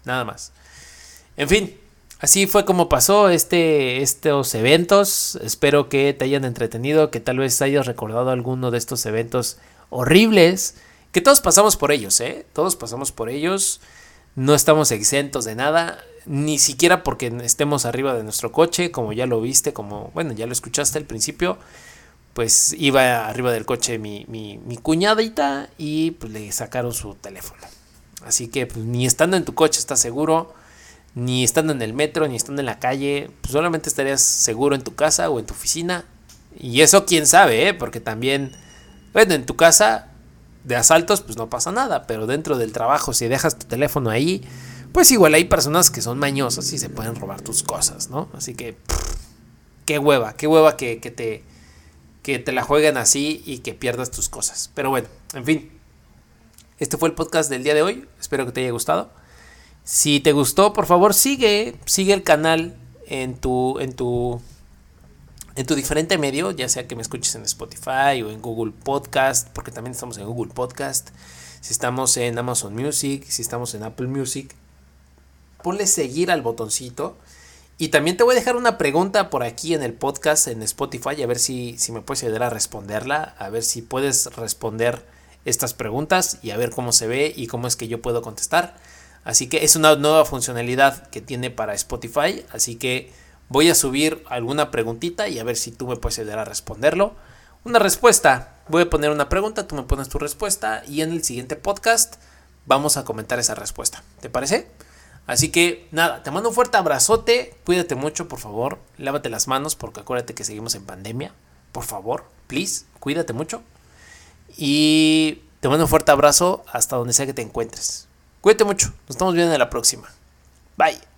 Nada más. En fin, Así fue como pasó este, estos eventos. Espero que te hayan entretenido, que tal vez hayas recordado alguno de estos eventos horribles. Que todos pasamos por ellos, ¿eh? Todos pasamos por ellos. No estamos exentos de nada. Ni siquiera porque estemos arriba de nuestro coche, como ya lo viste, como, bueno, ya lo escuchaste al principio. Pues iba arriba del coche mi, mi, mi cuñadita y pues le sacaron su teléfono. Así que pues, ni estando en tu coche estás seguro ni estando en el metro, ni estando en la calle, pues solamente estarías seguro en tu casa o en tu oficina. Y eso quién sabe, ¿eh? porque también, bueno, en tu casa de asaltos pues no pasa nada, pero dentro del trabajo si dejas tu teléfono ahí, pues igual hay personas que son mañosas y se pueden robar tus cosas, ¿no? Así que, qué hueva, qué hueva que, que, te, que te la jueguen así y que pierdas tus cosas. Pero bueno, en fin, este fue el podcast del día de hoy, espero que te haya gustado. Si te gustó, por favor, sigue, sigue el canal en tu, en tu, en tu diferente medio, ya sea que me escuches en Spotify o en Google Podcast, porque también estamos en Google Podcast, si estamos en Amazon Music, si estamos en Apple Music, ponle seguir al botoncito. Y también te voy a dejar una pregunta por aquí en el podcast en Spotify, a ver si, si me puedes ayudar a responderla, a ver si puedes responder estas preguntas y a ver cómo se ve y cómo es que yo puedo contestar. Así que es una nueva funcionalidad que tiene para Spotify, así que voy a subir alguna preguntita y a ver si tú me puedes ayudar a responderlo. Una respuesta, voy a poner una pregunta, tú me pones tu respuesta y en el siguiente podcast vamos a comentar esa respuesta. ¿Te parece? Así que nada, te mando un fuerte abrazote, cuídate mucho, por favor, lávate las manos porque acuérdate que seguimos en pandemia, por favor, please, cuídate mucho. Y te mando un fuerte abrazo hasta donde sea que te encuentres. Cuídate mucho, nos estamos viendo en la próxima. Bye.